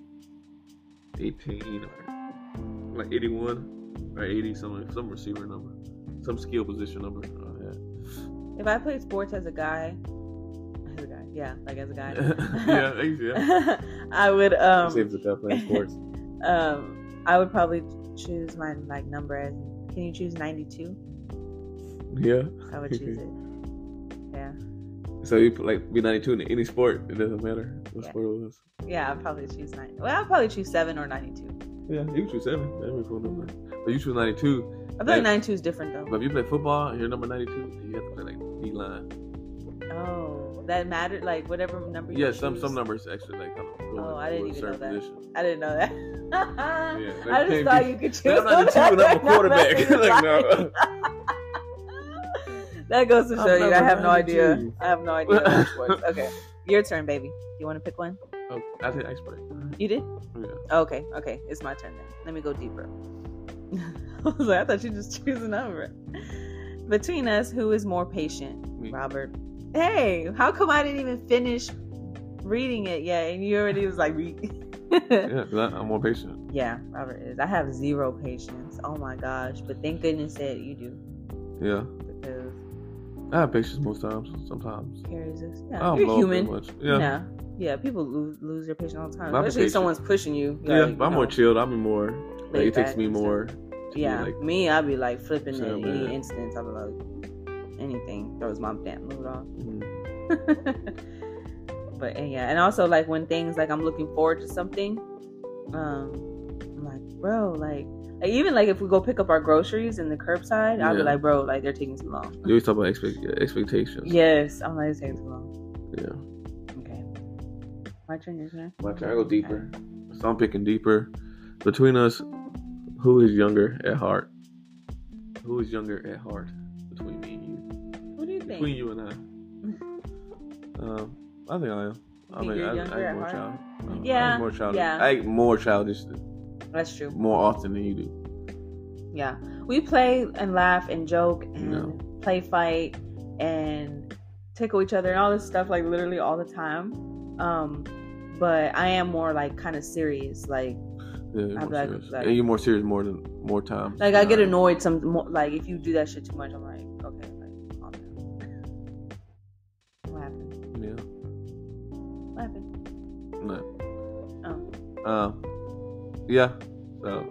18 or like 81. or eighty, some some receiver number, some skill position number. If I played sports as a guy, as a guy, yeah, like as a guy, (laughs) yeah, yeah, (laughs) I would um. The tough playing sports. (laughs) um, I would probably choose my like number as. Can you choose ninety two? Yeah. I would choose it. Yeah. So you put, like be ninety two in any sport. It doesn't matter what Yeah. sport it was. Yeah, I'd probably choose nine. Well, I'd probably choose seven or ninety two. Yeah, you choose seven. That'd be cool number. But you choose ninety two. I feel Like- ninety two is different though. But if you play football and you're number ninety two, you have to play like D line. Oh, that mattered. Like whatever number. You Yeah, some choose. some numbers actually like kind of go Oh, I didn't even know that. position. I didn't know that. (laughs) like, I just thought be- you could choose. I'm not two and I'm a quarterback. (laughs) (laughs) like no. That goes to show you. I have no idea. 92. I have no idea. Okay, your turn, baby. You want to pick one? Oh, I did icebreaker. You did? Yeah. Okay, okay. It's my turn then. Let me go deeper. (laughs) I was like, I thought you just choose a number. Between us, who is more patient? Me. Robert. Hey, how come I didn't even finish reading it yet? And you already was like, read. (laughs) Yeah, I'm more patient. yeah, Robert is. I have zero patience. Oh my gosh. But thank goodness that you do. Yeah, I have patience most times. Sometimes. carries us. I Yeah, don't you're blow up human. much. Yeah. Yeah. Yeah, people lose, lose their patience all the time. Especially if someone's pushing you. Yeah, but I'm you more know, chilled. I'm more. Like, it takes me more. be, Yeah, like, me, I'd be like flipping at any instance. I'd be like anything throws my damn mood off. mm, (laughs) but and yeah, and also like when things like I'm looking forward to something, um, I'm like, bro, like, like even like if we go pick up our groceries in the curbside, I'll be like, bro, like they're taking too long. you always talk about expect, expectations. Yes, I'm like, it's taking too long. Yeah. Okay, my turn, your turn. My turn. I go deeper. So I'm picking deeper. Between us, who is younger at heart? Who is younger at heart? Between me and you. What do you think? Between you and I. Um, I think I am. I think mean, I, I at more child. Uh, Yeah, I more childish. yeah. I more childish That's true. more often than you do. Yeah, we play and laugh and joke and No. play fight and tickle each other and all this stuff like literally all the time. Um, but I am more like kind of serious. Like, Yeah, you're I'm more like- serious. like- and you're more serious more than more times. like I get annoyed some more. Like if you do that shit too much, I'm like, okay, like calm down. What happened? Yeah. What happened? No. Oh, Um. Yeah. So,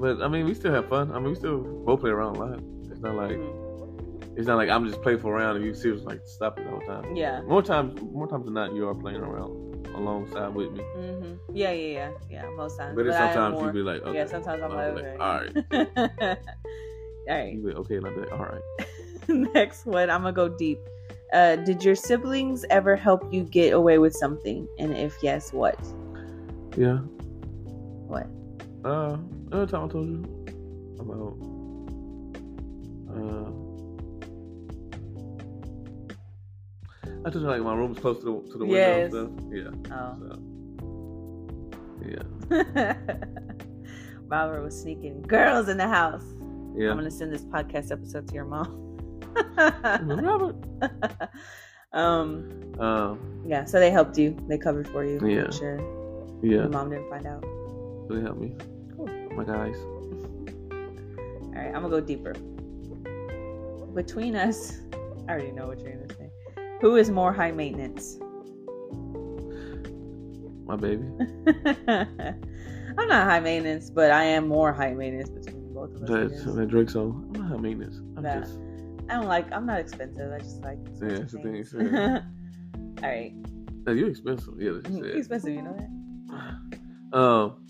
but I mean, we still have fun. I mean, we still both play around a lot. It's not like mhm. it's not like I'm just playful around and you serious like stop it the whole time. yeah. More times, more times than not, you are playing around alongside with me. hmm Yeah, yeah, yeah, yeah. Most times, But, am sometimes more- you be like, okay. yeah. Sometimes I'm like, be all right. (laughs) all right. You be like, okay, and I be like, all right. (laughs) Next one, I'm gonna go deep. Uh, did your siblings ever help you get away with something? And if yes, what? Yeah. What? Uh, another time I told you about uh, I told you like my room's close to the to the window Yes. and stuff. Yeah. Oh. So yeah. (laughs) Robert was sneaking girls in the house. Yeah. I'm gonna send this podcast episode to your mom. Robert. (laughs) um. Um. Yeah. So they helped you. They covered for you. Yeah. I'm Sure. Yeah. Your mom didn't find out. They helped me. Cool. My guys. All right. I'm gonna go deeper. Between us, I already know what you're gonna say. Who is more high maintenance? My baby. (laughs) I'm not high maintenance, but I am more high maintenance between both of us. That's that Drake song. I'm not high maintenance. I'm Nah. just I don't like. I'm not expensive. I just like. Yeah, it's the thing, yeah. (laughs) All right. Hey, you expensive. Yeah, that's You're expensive. You know that. (sighs) Um,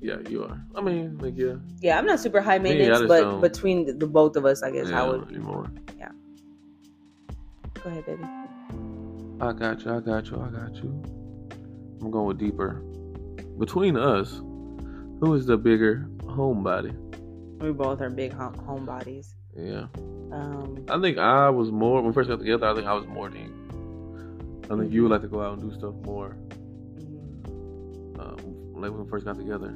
yeah, you are. I mean, like, yeah, Yeah, I'm not super high maintenance, just but don't- between the, the both of us, I guess yeah, I would. anymore. Yeah. Go ahead, baby. I got you. I got you. I got you. I'm going deeper. Between us, who is the bigger homebody? We both are big home homebodies. Yeah, Um, I think I was more when we first got together. I think I was more than. I think you would like to go out and do stuff more. mm, Um, like when we first got together,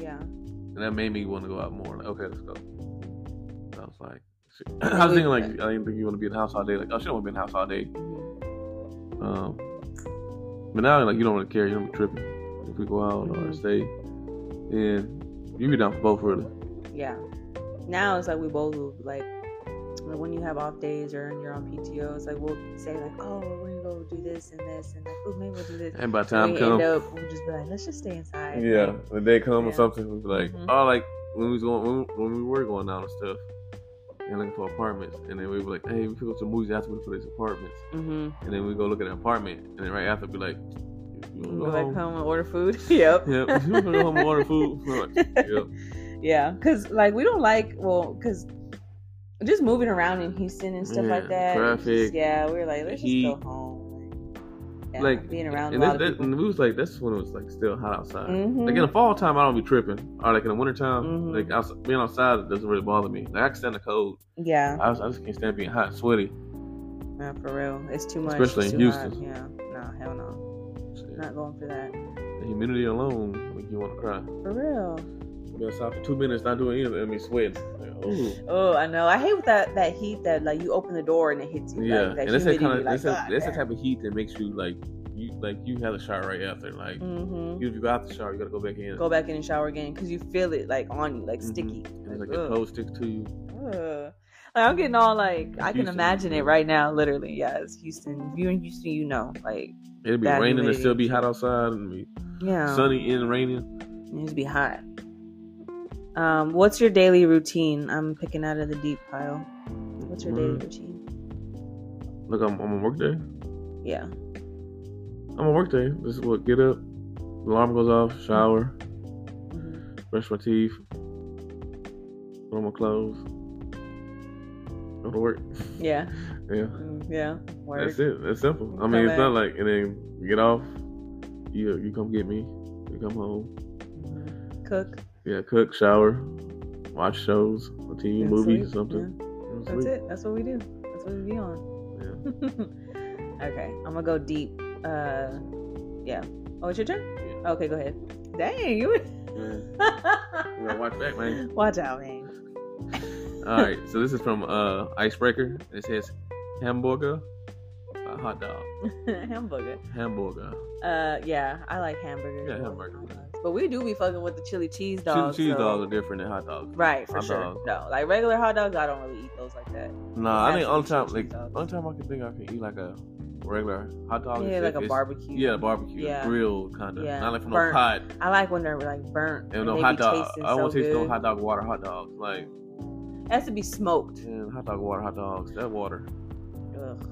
yeah. and that made me want to go out more. Like, okay, let's go. I was like, (clears throat) I was thinking like, I didn't think you want to be in the house all day. Like, oh, she don't want to be in the house all day. Um, but now, like, you don't really care. You don't be tripping if we go out or Mhm. stay. And you be down for both, really. Yeah. Now it's like we both like like when you have off days or you're on PTO, it's like we'll say like, oh, we're gonna go do this and this and like, oh, maybe we'll do this. And by the time come, end up, we'll just be like, let's just stay inside. Yeah, like, when they come yeah. or something, we'll be like, Mhm. oh, like when we was going when, when we were going down and stuff. And looking for apartments, and then we were like, "Hey, we could go to movies after we look for these apartments." Mm-hmm. And then we go look at an apartment, and then right after, we be like, "You Go go back home?" home and order food. (laughs) yep. Yep. You go home and order food? (laughs) Like, yep. Yeah, because like we don't like well, because just moving around in Houston and stuff like that. traffic, yeah, we were like, let's heat. just go home. Yeah, like being around and, that, that, and it was like that's when it was like still hot outside. Mhm. Like in the fall time, I don't be tripping. Or like in the winter time, Mhm. like outs being outside doesn't really bother me. Like I can stand the cold. Yeah, I, I just can't stand being hot, and sweaty. nah, for real, it's too much. Especially in Houston. hot. Yeah, no, hell no, Shit. not going for that. The humidity alone make you want to cry. For real. Outside for two minutes, not doing anything, I mean, sweating. Like. Oh, I know. I hate with that that heat that like you open the door and it hits you. Yeah, like, that and that's that kind of like, that's, that's the type of heat that makes you like you like you have a shower right after. Like Mhm. you, if you go out the shower, you gotta go back in. Go back in and shower again because you feel it like on you, like Mhm. sticky. And like Like, a ugh. cold sticks to you. Ugh. Like, I'm getting all like I can imagine it right now, literally. Yes, Houston. If you're in Houston, you know, like It'll be raining and still be hot outside and be yeah, sunny and raining. it needs to be hot. Um, what's your daily routine? I'm picking out of the deep pile. What's your daily Mm. routine? Look, I'm, I'm on work day. Yeah. I'm on work day. This is what get up, alarm goes off, shower, Mhm. brush my teeth, put on my clothes, go to work. (laughs) Yeah. Yeah, Mm, Yeah. Work. that's it. That's simple. I Come mean, it's back. not like and then you get off. You you come get me. You come home. Mhm. Cook. Yeah, cook, shower, watch shows, or TV, sleep. something. Yeah. That's sleep. it. That's what we do. That's what we be on. Yeah. (laughs) okay, I'm gonna go deep. Uh, yeah. Oh, it's your turn. Yeah. Okay, go ahead. Dang, you. Man, you gotta watch back, man. (laughs) Watch out, man. (laughs) All right, so this is from uh, Icebreaker. It says hamburger, a hot dog, Hamburger. hamburger. Uh, yeah, I like hamburgers. Yeah, hamburger. But we do be fucking with the chili cheese dogs. Chili cheese so- dogs are different than hot dogs. Right, for Hot sure. dogs. No, like regular hot dogs, I don't really eat those like that. Nah, I think to only time like dogs. only time I can think I can eat like a regular hot dog. yeah, like a barbecue. Yeah, barbecue, Yeah. grilled kind of, Yeah, not like from burnt. no pot. I like when they're like burnt. And no they hot dog. I don't so taste no hot dog water hot dogs. Like, It has to be smoked. man, hot dog water hot dogs. That water. Ugh.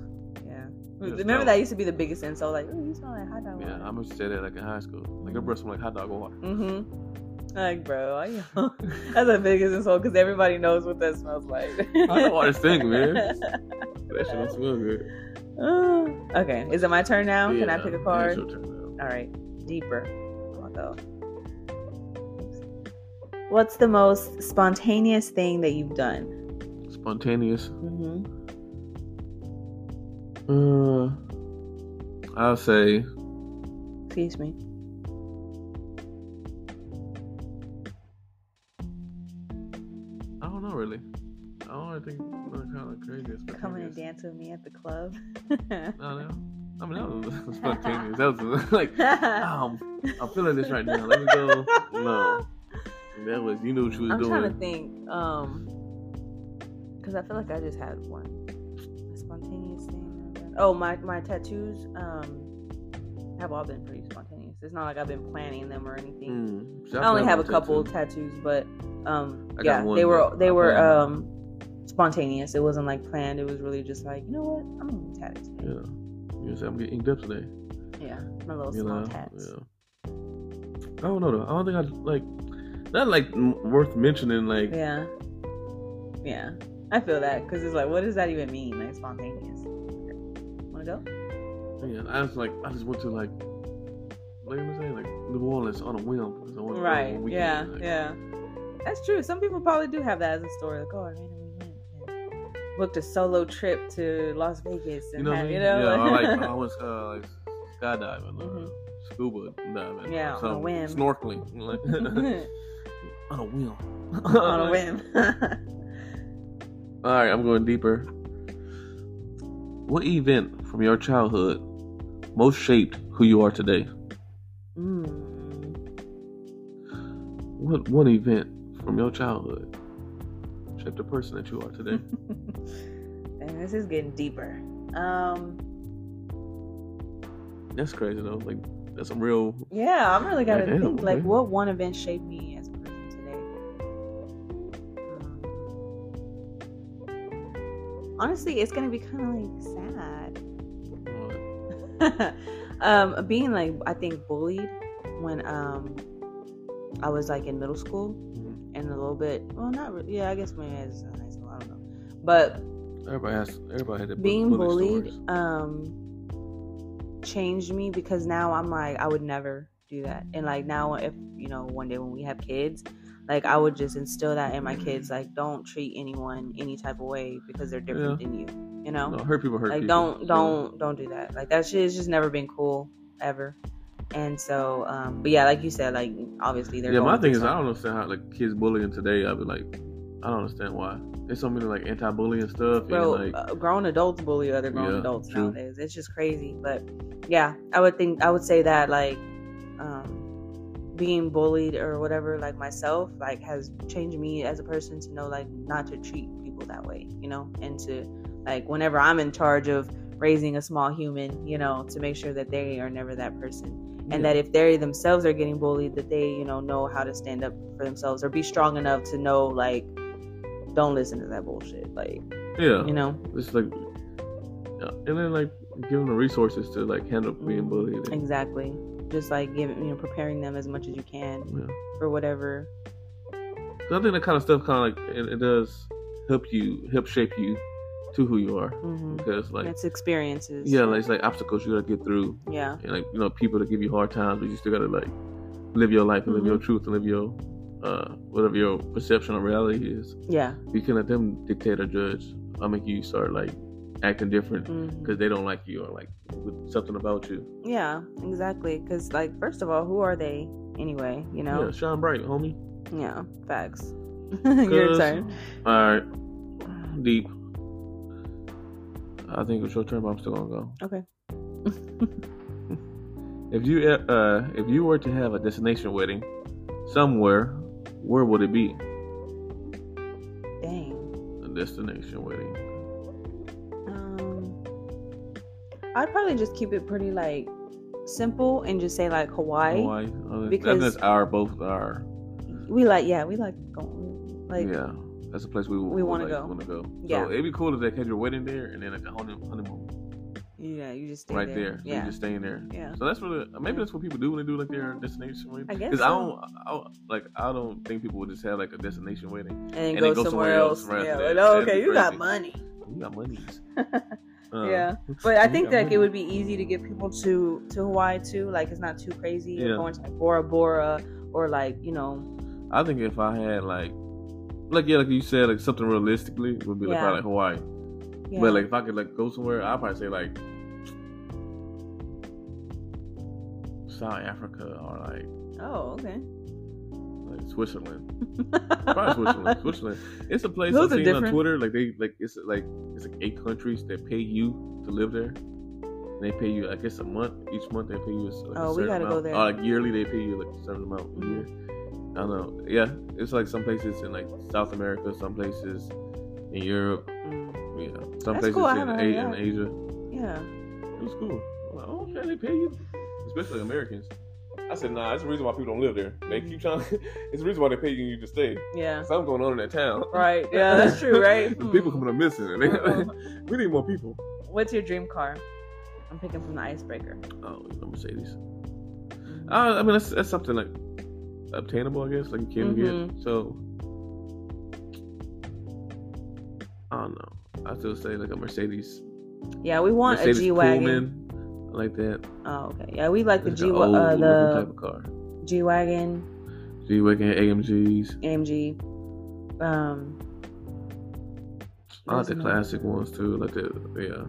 Yeah. Remember that used to be the biggest insult. Like, oh, you smell like hot dog Yeah, water. I to say that like in high school. Like your breath smell like hot dog water. Mm-hmm. Like, bro, I, (laughs) that's the biggest insult because everybody knows what that smells like. Hot dog water stink, man. (laughs) That shit don't smell good. Uh, (sighs) okay, is it my turn now? Can I pick a yeah, card? it's your turn now. All right, deeper. I'll go. What's the most spontaneous thing that you've done? Spontaneous. Mm-hmm. Uh, I'll say Excuse me. I don't know really. I don't really think nothing kind of crazy. Coming and dance with me at the club. No, no. I mean that was (laughs) (laughs) spontaneous. That was (laughs) like, um, I'm feeling this right now. Let me go. No, that was you knew what you was doing. I'm trying to think. Um, because I feel like I just had one Oh, my my tattoos. Um, have all been pretty spontaneous. It's not like I've been planning them or anything. Mm. I only have a one couple tattoo. tattoos, but um, I yeah, they were they were um spontaneous. It wasn't like planned. It was really just like, you know what, I'm gonna be tatted today. Yeah. You say I'm getting inked up today. Yeah, my little You small know. tats. Yeah. I don't know though. I don't think I like. Not like m- worth mentioning. Like Yeah. Yeah. I feel that because it's like, what does that even mean? Like spontaneous. Wanna go? man, I was like I just went to like. Like I'm saying, like New Orleans on a whim because I to go Right. on Yeah. Like, Yeah. That's true. Some people probably do have that as a story. Like, oh, I and booked a solo trip to Las Vegas and You know what I mean? you know, yeah, I like- (laughs) I was uh, like skydiving, uh, Mhm. scuba diving, Yeah, on a whim. snorkeling, (laughs) on a whim. on a whim. (laughs) All right, I'm going deeper. What event from your childhood most shaped who you are today? mm. What one event from your childhood shaped the person that you are today. (laughs) and this is getting deeper. Um, that's crazy though. Like that's some real. Yeah, I'm really gotta Like, think. Like, what one event shaped me honestly, it's gonna be kind of like sad. (laughs) um, being like, I think bullied when um I was like in middle school Mhm. and a little bit. Well, not really. Yeah, I guess maybe as high school. I don't know. But Everybody has. Everybody had being bullied stories. um changed me because now I'm like I would never do that. And like now if you know one day when we have kids, like I would just instill that in my kids like don't treat anyone any type of way because they're different than you. You know? No, hurt people hurt like people. don't don't don't do that. Like that shit has just never been cool ever. And so um but yeah, like you said, like obviously they're Yeah, my thing is I don't understand how like kids bullying today. I be like, I don't understand why. There's so many like anti-bullying stuff. Bro, and, like, uh, grown adults bully other grown Yeah, adults true. nowadays. It's just crazy. But yeah, I would think I would say that like um, being bullied or whatever, like myself, like has changed me as a person to know like not to treat people that way, you know, and to like whenever I'm in charge of raising a small human, you know, to make sure that they are never that person. And that if they themselves are getting bullied, that they, you know, know how to stand up for themselves or be strong enough to know, like, don't listen to that bullshit. Like, yeah, you know, it's like, yeah. and then like give them the resources to like handle being Mhm. bullied. And, Exactly. Just like giving, you know, preparing them as much as you can yeah. for whatever. So I think that kind of stuff kind of like it, it does help you help shape you to who you are hmm because like it's experiences. yeah, like it's like obstacles you gotta get through Yeah. and like you know people that give you hard times, but you still gotta like live your life and live Mhm. your truth and live your uh whatever your perception of reality is. Yeah. You can let them dictate or judge. I make you start like acting different because they don't like you or like with something about you. Yeah. Exactly. Because, like, first of all, who are they anyway? You Yeah, know. shine bright, homie. Yeah. Facts. (laughs) Your turn. All right, deep. I think it's your turn, but I'm still gonna go. Okay. (laughs) If you uh if you were to have a destination wedding somewhere, where would it be? Dang. A destination wedding. I'd probably just keep it pretty like simple and just say like Hawaii. Hawaii. Uh, Because- that's our both our We like, yeah, we like going. Like, yeah. That's a place we We wanna like, go. Want to go? Yeah. So it'd be cool if they had your wedding there and then like a honeymoon, yeah, you just stay right there. there. Yeah. you just staying there. yeah. So that's really maybe that's what people do when they do like their destination wedding. I guess Because I so. don't, I don't like I don't think people would just have like a destination wedding. And then And go, go somewhere, somewhere else. else right yeah. like, oh, okay, you got money. You got monies. (laughs) Uh, yeah. But I think money. it would be easy to get people to to Hawaii too. Like it's not too crazy. You're Yeah. going to like Bora Bora or like you know. I think if I had like, like yeah, like you said, like something realistically would be like Yeah. probably like Hawaii. Yeah. But like if I could like go somewhere, I'd probably say like South Africa or like oh, okay. Like Switzerland. Probably Switzerland. (laughs) Switzerland. It's a place Those I've seen on. Twitter. Like they like it's like it's like eight countries that pay you to live there. And they pay you, I guess, a month. Each month they pay you a, like a Oh, we gotta go there. Or like yearly they pay you like a certain amount a year. I don't know. Yeah, it's like some places in like South America, some places in Europe. Mm. Yeah, some That's places cool. In, A- in. Asia. Yeah. It was cool. Like, oh, okay, they pay you, especially Americans. I said, nah, that's the reason why people don't live there. They keep trying. (laughs) it's the reason why they pay you to stay. Yeah. Something going on in that town. Right. Yeah, that's true. (laughs) Right. The people Hmm. coming up missing. they- Uh-oh. (laughs) we need more people. What's your dream car? I'm picking from the icebreaker. Oh, you know, Mercedes. Mhm. Uh, I mean, that's, that's something like obtainable, I guess, like you can Mhm. get. So, I don't know. I still say like a Mercedes. yeah, we want Mercedes a G wagon. Like that. Oh, okay. Yeah, we like the It's G uh, the type of car. G wagon, G wagon, AMGs. AMG. Um, I like the classic ones too. Like the yeah.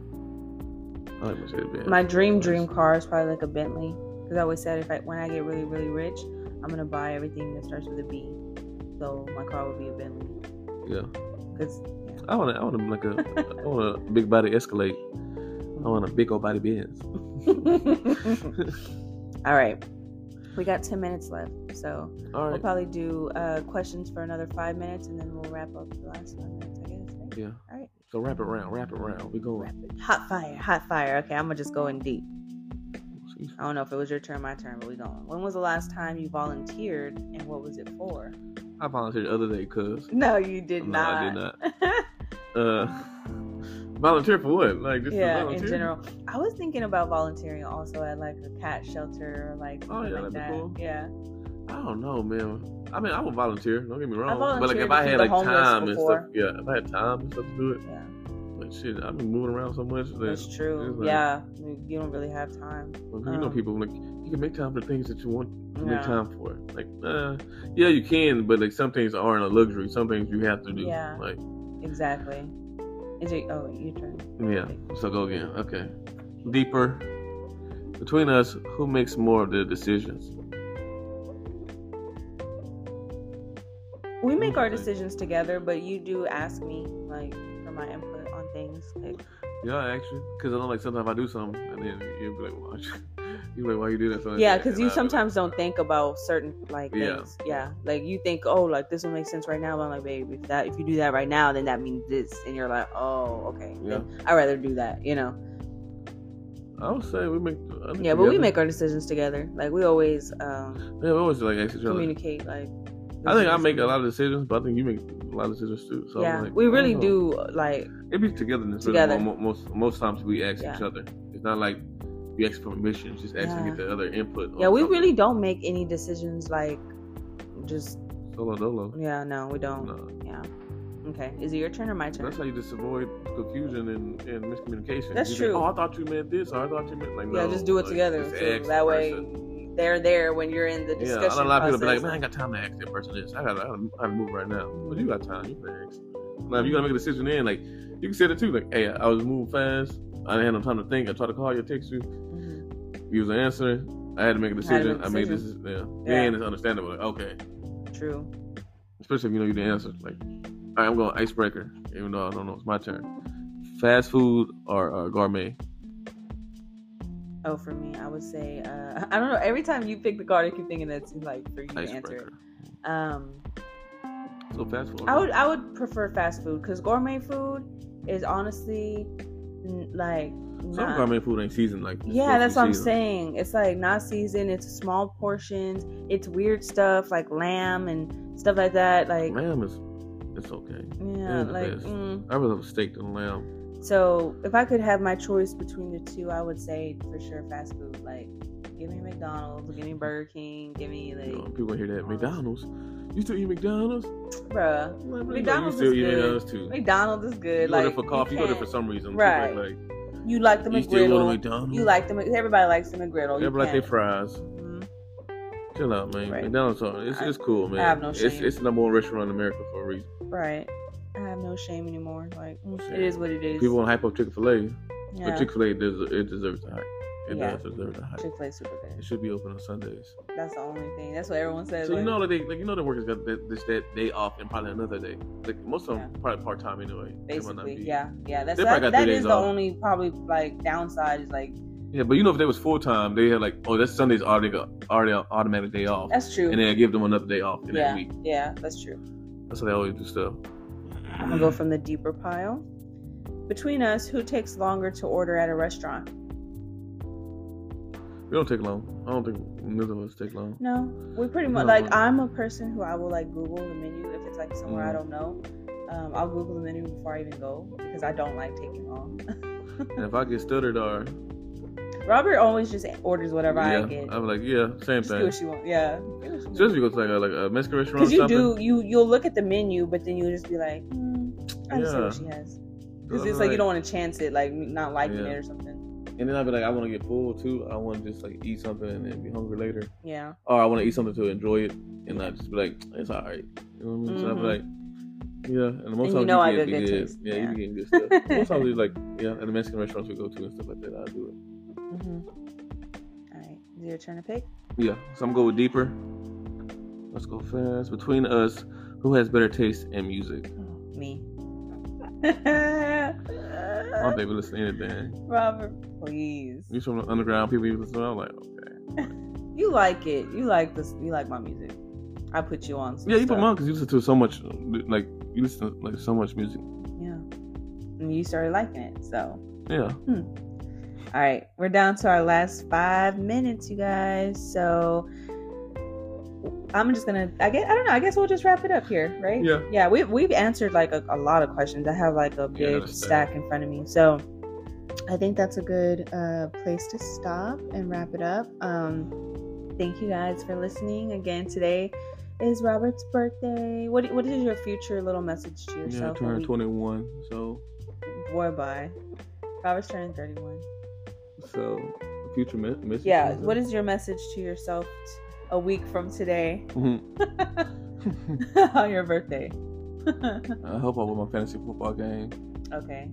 I like Mercedes. My dream dream car is probably like a Bentley because I always said if I when I get really really rich, I'm gonna buy everything that starts with a B. So my car would be a Bentley Yeah. because I want I want like a I want a big body Escalade. I want a big old body Benz. (laughs) All right. We got ten minutes left, so All we'll probably do uh, questions for another five minutes, and then we'll wrap up the last five minutes. I guess. Right? Yeah. All right. So wrap it around. Wrap it around. We going. Hot fire. Hot fire. Okay, I'm gonna just go in deep. I don't know if it was your turn, my turn, but we going. When was the last time you volunteered, and what was it for? I volunteered the other day, cuz. No, you did not. No, not. I did not. (laughs) Uh, volunteer for what? Like just yeah, in general. I was thinking about volunteering also at like a cat shelter or like Oh, yeah, like that'd be cool. Yeah. I don't know, man. I mean, I would volunteer. Don't get me wrong. but like if I had like time before. and stuff, yeah. If I had time and stuff to do it, Yeah. but shit, I've been moving around so much. That That's true. like- yeah. You don't really have time. Well, you know, Um, people like you can make time for things that you want to Yeah. make time for. Like, uh, yeah, you can, but like some things aren't a luxury. Some things you have to do. Yeah. Like, Exactly. Is it oh your turn. yeah. So go again. Okay. Deeper. Between us, who makes more of the decisions? We make our decisions together, but you do ask me like for my input on things. Like, Yeah, actually, because I know like sometimes I do something and then you'll be like, "Watch," you like, "Why you do that?" Yeah, because you sometimes don't think about certain like things. Yeah, like you think, oh, like this will make sense right now. But I'm like, babe, if that if you do that right now, then that means this, and you're like, oh, okay. Then I'd rather do that. You know. I would say we make. Yeah, but we make our decisions together. Like we always um, Yeah, we always like ask each other. communicate. Like I think I make a lot of decisions, but I think you make a lot of decisions too. So yeah, like, we really do like It be togetherness. Together. Really. Most most times we ask Yeah. each other. It's not like you ask for permission. Just ask to get the other input. yeah. We something. really don't make any decisions like just solo dolo. yeah. No, we don't. No. Yeah. Okay. Is it your turn or my turn? That's how you just avoid confusion and, and miscommunication. That's You true. Think, oh, I thought you meant this, or I thought you meant like yeah, no. just do it like, together. So that way person. they're there when you're in the Yeah, discussion. I know a lot of people be like, man, I ain't got time to ask that person this. I gotta, I gotta, I gotta move right now. But you got time. You can ask. Now, if you gotta make a decision, then like you can say that too. Like, hey, I was moving fast. I didn't have no time to think. I tried to call you, text you. Mhm. You was answering. I had to make a Had to decision. I made this. Yeah. Yeah. Then it's understandable. Like, okay. True. Especially if you know you didn't answer. Like, all right, I'm going icebreaker, even though I don't know. It's my turn. Fast food or uh, gourmet? Oh, for me, I would say uh, (laughs) I don't know. Every time you pick the card, I keep thinking that's like for you to answer it. Um, So fast food. I would I would prefer fast food because gourmet food is honestly like Some not- gourmet food ain't seasoned like. Yeah, that's what I'm seasoned. saying. It's like not seasoned. It's small portions. It's weird stuff like lamb and stuff like that. Like Lamb is, it's okay. yeah, like mm. I rather have a steak than lamb. so. If I could have my choice between the two, I would say for sure fast food. Like, give me McDonald's, give me Burger King, give me You like, know, people hear that McDonald's. You still eat McDonald's? bruh. Like, McDonald's you still is eat good. McDonald's too. McDonald's is You good. go like there for coffee. You, go there for some reason. Right. Like, You like the you still go to McGriddle. McDonald's? You like the Mc- everybody likes the McGriddle. You Everybody like their can't. fries. Mhm. Chill out, man. Right. McDonald's, are- it's, I- it's cool, man. I have no It's shame. it's the number one restaurant in America for a reason. Right. I have no shame anymore. Like mm, Shit. it is what it is. People want to hype up Chick Fil A, but yeah. Chick Fil A deserves it deserves the hype. It Yeah. does deserve the hype. Chick Fil A super It should be open on Sundays. That's the only thing. That's what everyone says. So you know that they like you know the workers got this that day off and probably another day. Like most of them Yeah. probably part time anyway. They might not basically, be- yeah, yeah. That's that, that is the off. only probably like downside is like Yeah, but you know if they was full time, they had like oh that's Sunday's already got already automatic day off, that's true. and then give them another day off in yeah, that week. yeah, that's true. That's how they always do stuff. I'm gonna go from the deeper pile. Between us, who takes longer to order at a restaurant? We don't take long. I don't think neither of us take long. No, we pretty much like. I'm a person who I will like Google the menu if it's like somewhere I Mm. don't know. Um, I'll Google the menu before I even go because I don't like taking long. And (laughs) if I get stuttered or Robert always just orders whatever yeah, I get. I'm like yeah, same Just do thing. what you want. Yeah. Especially go like a, like a Mexican restaurant Because you do, you you'll look at the menu, but then you'll just be like, mm, I just see Yeah. what she has. Because it's like you don't want to chance it, like not liking Yeah. it or something. And then I'd be like, I want to get full too. I want to just like eat something and then be hungry later. Yeah. Or I want to eat something to enjoy it and not just be like, it's all right. You know what I mean? So I'd be Mhm. like, yeah. And most you times know I you get good taste. Yeah, Yeah. you be getting good stuff. (laughs) most times it's like, yeah, at the Mexican restaurants we go to and stuff like that, I'll do it. hmm All right. Is it your turn to pick? Yeah. So I'm going go deeper. Let's go fast. Between us, who has better taste in music? Oh, me. My (laughs) baby listen to anything. Robert, please. You from the underground people you listen to? I'm like, okay. You like it. You like this. You like my music. I put you on. yeah, you stuff. put me on because you listen to so much, like you listen to like so much music. Yeah, and you started liking it. So yeah. Hmm. All right, we're down to our last five minutes, you guys. So I'm just gonna. I guess I don't know. I guess we'll just wrap it up here, right? Yeah. Yeah. We've we've answered like a, a lot of questions. I have like a big yeah, stack in front of me, so I think that's a good uh, place to stop and wrap it up. Um, thank you guys for listening again today. Is Robert's birthday? What What is your future little message to yourself? Yeah, turn 21. So. Boy, bye. Robert's turning 31. So, future message. Yeah. What is your message to yourself? T- a week from today mm-hmm. (laughs) on your birthday. (laughs) I hope I win my fantasy football game. Okay.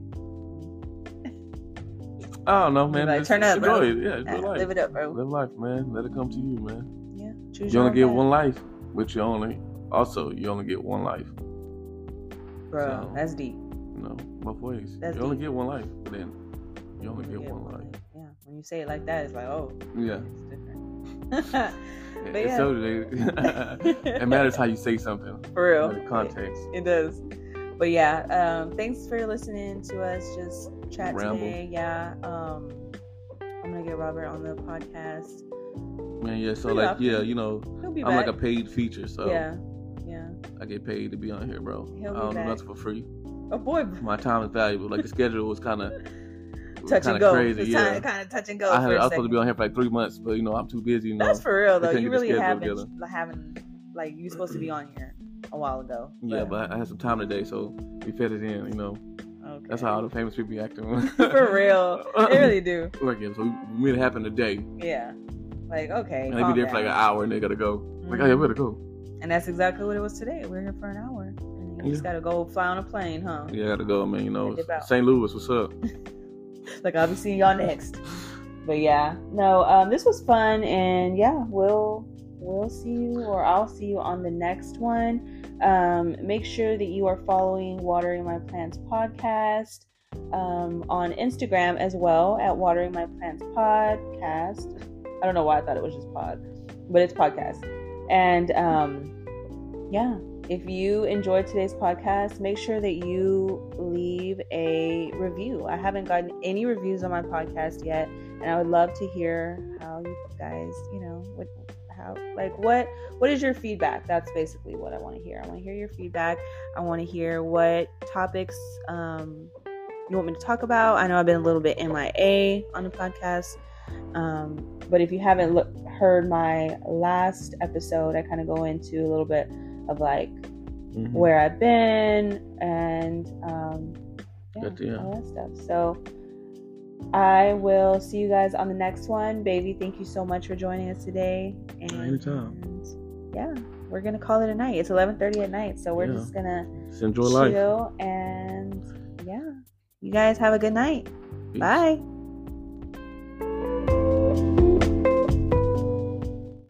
I don't know, man. Like, turn up, enjoy bro. it. Yeah, enjoy life. Live it up, bro. Live life, man. Let it come to you, man. Yeah. Choose you only get one life, but you only also you only get one life. Bro, so, that's deep. You know, both ways. That's you deep. only get one life, but then you only get, get one life. Yeah. When you say it like that, it's like, oh. Yeah. It's (laughs) yeah. So (laughs) it matters how you say something. For real. The context. It, it, does. But yeah, um, thanks for listening to us just chat Ramble. today. Yeah. Um, I'm gonna get Robert on the podcast. Man, yeah. So like, yeah, you know, I'm back. like a paid feature. So yeah, yeah. I get paid to be on here, bro. He'll I don't do nothing for free. Oh boy, my time is valuable. Like the schedule was kind of (laughs) touch and go. Crazy, yeah. Kind of touch and go. I, had, I was supposed to be on here for like three months, but you know I'm too busy. You know, that's for real though. You really haven't haven't like you supposed to be on here a while ago. But. Yeah, but I had some time today, so we fit it in. You know. Okay. That's how all the famous people be acting. (laughs) (laughs) for real, they really do. Like, yeah, so we made it happen today. Yeah. Like, okay. And they be there down. for like an hour and they gotta go. Mm-hmm. Like, oh yeah, we gotta go. And that's exactly what it was today. We are here for an hour. And you yeah. just gotta go fly on a plane, huh? Yeah, I gotta go, man. You know, St. Louis, what's up? (laughs) like I'll be seeing y'all next. But yeah, no, um, this was fun, and yeah, we'll we'll see you, or I'll see you on the next one. Um, make sure that you are following Watering My Plants podcast um, on Instagram as well at Watering My Plants podcast. I don't know why I thought it was just pod, but it's podcast. And um, yeah, if you enjoyed today's podcast, make sure that you leave a review. I haven't gotten any reviews on my podcast yet, and I would love to hear how you guys, you know, what how like what what is your feedback? That's basically what I want to hear. I want to hear your feedback. I want to hear what topics um you want me to talk about. I know I've been a little bit MIA on the podcast. Um, but if you haven't look, heard my last episode, I kind of go into a little bit of like mm-hmm. where I've been and um, yeah, Good, all that stuff. So I will see you guys on the next one. Baby, thank you so much for joining us today. And, Anytime. Yeah, we're gonna call it a night. It's eleven thirty at night, so we're yeah. just gonna just enjoy life and yeah. You guys have a good night. Peace. Bye.